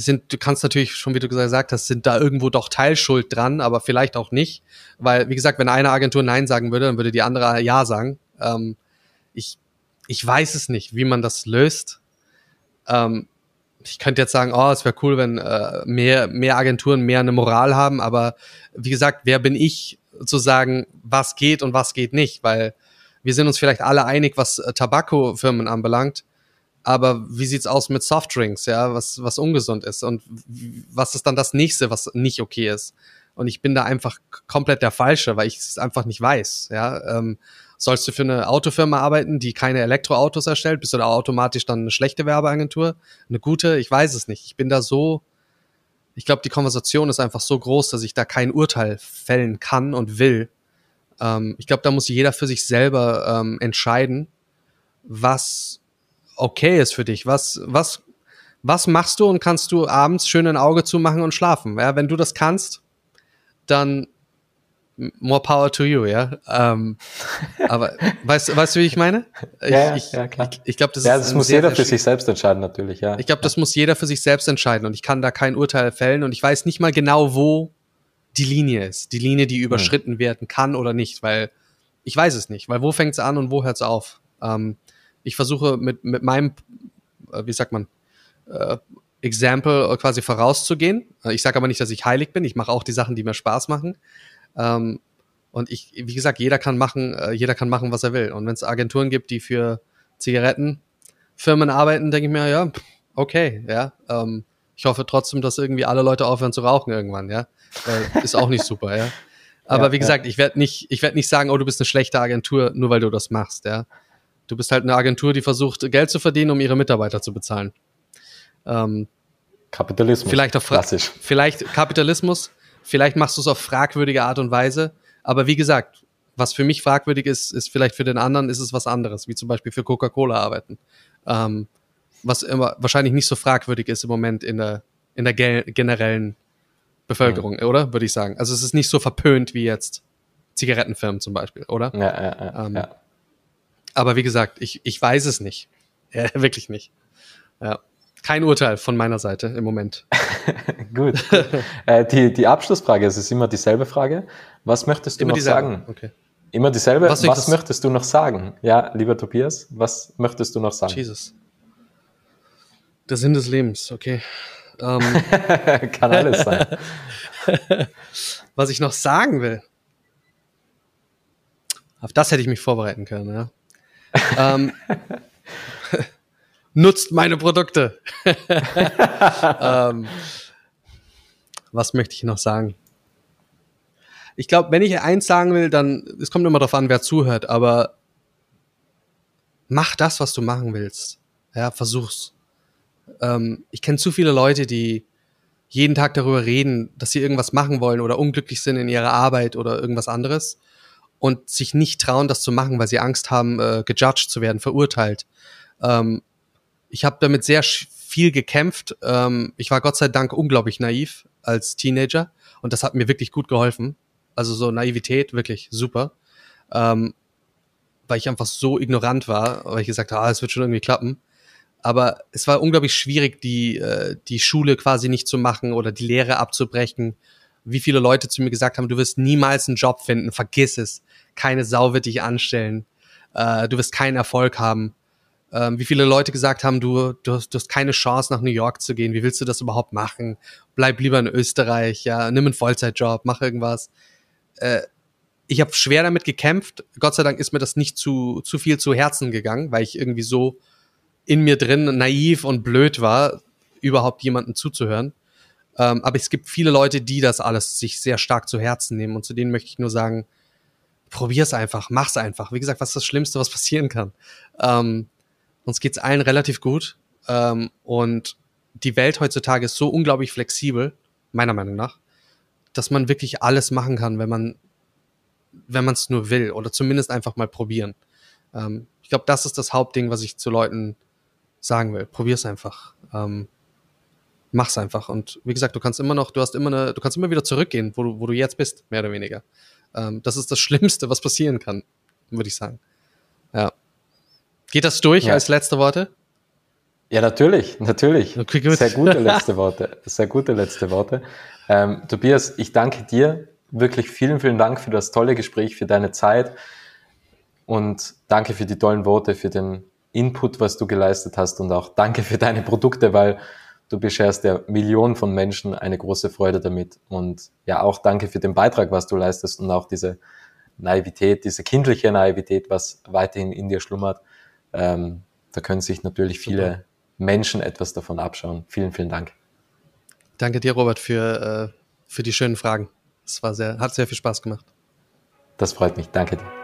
sind, du kannst natürlich schon, wie du gesagt hast, sind da irgendwo doch Teilschuld dran, aber vielleicht auch nicht, weil wie gesagt, wenn eine Agentur Nein sagen würde, dann würde die andere Ja sagen. Ähm, ich ich weiß es nicht, wie man das löst. Ähm, ich könnte jetzt sagen, oh, es wäre cool, wenn äh, mehr, mehr Agenturen mehr eine Moral haben, aber wie gesagt, wer bin ich zu sagen, was geht und was geht nicht? Weil wir sind uns vielleicht alle einig, was äh, Tabakofirmen anbelangt, aber wie sieht's aus mit Softdrinks, ja, was, was ungesund ist und was ist dann das nächste, was nicht okay ist? Und ich bin da einfach komplett der Falsche, weil ich es einfach nicht weiß, ja. Ähm, Sollst du für eine Autofirma arbeiten, die keine Elektroautos erstellt? Bist du da automatisch dann eine schlechte Werbeagentur? Eine gute? Ich weiß es nicht. Ich bin da so, ich glaube, die Konversation ist einfach so groß, dass ich da kein Urteil fällen kann und will. Ähm, ich glaube, da muss jeder für sich selber ähm, entscheiden, was okay ist für dich. Was, was, was machst du und kannst du abends schön ein Auge zumachen und schlafen? Ja, wenn du das kannst, dann more power to you, ja. Ähm, aber weißt, weißt du, wie ich meine? Ich, ja, ich, ja, klar. Ich, ich glaube, das, ja, das muss jeder für sich selbst entscheiden, natürlich, ja. Ich glaube, das muss jeder für sich selbst entscheiden und ich kann da kein Urteil fällen und ich weiß nicht mal genau, wo die Linie ist. Die Linie, die überschritten hm. werden kann oder nicht, weil ich weiß es nicht, weil wo fängt's an und wo hört's auf? Ähm, ich versuche mit, mit meinem, äh, wie sagt man, äh, Example quasi vorauszugehen. Ich sage aber nicht, dass ich heilig bin. Ich mache auch die Sachen, die mir Spaß machen. Ähm, und ich, wie gesagt, jeder kann machen, äh, jeder kann machen, was er will. Und wenn es Agenturen gibt, die für Zigarettenfirmen arbeiten, denke ich mir, ja, okay, ja. Ähm, ich hoffe trotzdem, dass irgendwie alle Leute aufhören zu rauchen irgendwann, ja. Weil ist auch nicht super, ja. Aber ja, wie gesagt, ja. ich werde nicht, ich werde nicht sagen, oh, du bist eine schlechte Agentur, nur weil du das machst, ja. Du bist halt eine Agentur, die versucht, Geld zu verdienen, um ihre Mitarbeiter zu bezahlen. Ähm, Kapitalismus. Vielleicht auch klassisch. Vielleicht Kapitalismus. Vielleicht machst du es auf fragwürdige Art und Weise. Aber wie gesagt, was für mich fragwürdig ist, ist vielleicht für den anderen ist es was anderes, wie zum Beispiel für Coca-Cola arbeiten. Ähm, was immer wahrscheinlich nicht so fragwürdig ist im Moment in der, in der generellen Bevölkerung, mhm. oder? Würde ich sagen. Also es ist nicht so verpönt wie jetzt Zigarettenfirmen zum Beispiel, oder? Ja, ja, ja. Ähm, ja. Aber wie gesagt, ich, ich weiß es nicht. Ja, wirklich nicht. Ja. Kein Urteil von meiner Seite im Moment. gut. äh, die, die Abschlussfrage, es ist immer dieselbe Frage. Was möchtest du immer noch sagen? Okay. Immer dieselbe. Was, was möchtest du noch sagen? Ja, lieber Tobias, was möchtest du noch sagen? Jesus. Der Sinn des Lebens, okay. Ähm, Kann alles sein. was ich noch sagen will. Auf das hätte ich mich vorbereiten können, ja. Ähm, nutzt meine Produkte. ähm, was möchte ich noch sagen? Ich glaube, wenn ich eins sagen will, dann, es kommt immer darauf an, wer zuhört, aber mach das, was du machen willst. Ja, versuch's. Ähm, ich kenne zu viele Leute, die jeden Tag darüber reden, dass sie irgendwas machen wollen oder unglücklich sind in ihrer Arbeit oder irgendwas anderes und sich nicht trauen, das zu machen, weil sie Angst haben, äh, gejudged zu werden, verurteilt. Ähm, ich habe damit sehr viel gekämpft. Ähm, ich war Gott sei Dank unglaublich naiv als Teenager und das hat mir wirklich gut geholfen. Also so Naivität, wirklich super. Ähm, weil ich einfach so ignorant war, weil ich gesagt habe, ah, es wird schon irgendwie klappen. Aber es war unglaublich schwierig, die, äh, die Schule quasi nicht zu machen oder die Lehre abzubrechen. Wie viele Leute zu mir gesagt haben, du wirst niemals einen Job finden, vergiss es. Keine Sau wird dich anstellen. Äh, du wirst keinen Erfolg haben. Ähm, wie viele Leute gesagt haben, du, du, hast, du hast keine Chance, nach New York zu gehen. Wie willst du das überhaupt machen? Bleib lieber in Österreich, ja, nimm einen Vollzeitjob, mach irgendwas äh, ich habe schwer damit gekämpft. Gott sei Dank ist mir das nicht zu, zu viel zu Herzen gegangen, weil ich irgendwie so in mir drin naiv und blöd war, überhaupt jemanden zuzuhören. Ähm, aber es gibt viele Leute, die das alles sich sehr stark zu Herzen nehmen. Und zu denen möchte ich nur sagen, probier's einfach, mach's einfach. Wie gesagt, was ist das Schlimmste, was passieren kann? Ähm, uns geht's allen relativ gut. Ähm, und die Welt heutzutage ist so unglaublich flexibel, meiner Meinung nach, dass man wirklich alles machen kann, wenn man wenn man es nur will oder zumindest einfach mal probieren. Ähm, ich glaube, das ist das Hauptding, was ich zu Leuten sagen will. Probier's einfach. Ähm, mach's einfach. Und wie gesagt, du kannst immer noch, du hast immer eine, du kannst immer wieder zurückgehen, wo du, wo du jetzt bist, mehr oder weniger. Ähm, das ist das Schlimmste, was passieren kann, würde ich sagen. Ja. Geht das durch ja. als letzte Worte? Ja, natürlich, natürlich. Okay, gut. Sehr gute letzte Worte. Sehr gute letzte Worte. Ähm, Tobias, ich danke dir wirklich vielen, vielen Dank für das tolle Gespräch, für deine Zeit und danke für die tollen Worte, für den Input, was du geleistet hast und auch danke für deine Produkte, weil du bescherst ja Millionen von Menschen eine große Freude damit und ja auch danke für den Beitrag, was du leistest und auch diese Naivität, diese kindliche Naivität, was weiterhin in dir schlummert. Ähm, da können sich natürlich viele Super. Menschen etwas davon abschauen. Vielen, vielen Dank. Danke dir, Robert, für, äh, für die schönen Fragen. Es war sehr, hat sehr viel Spaß gemacht. Das freut mich. Danke dir.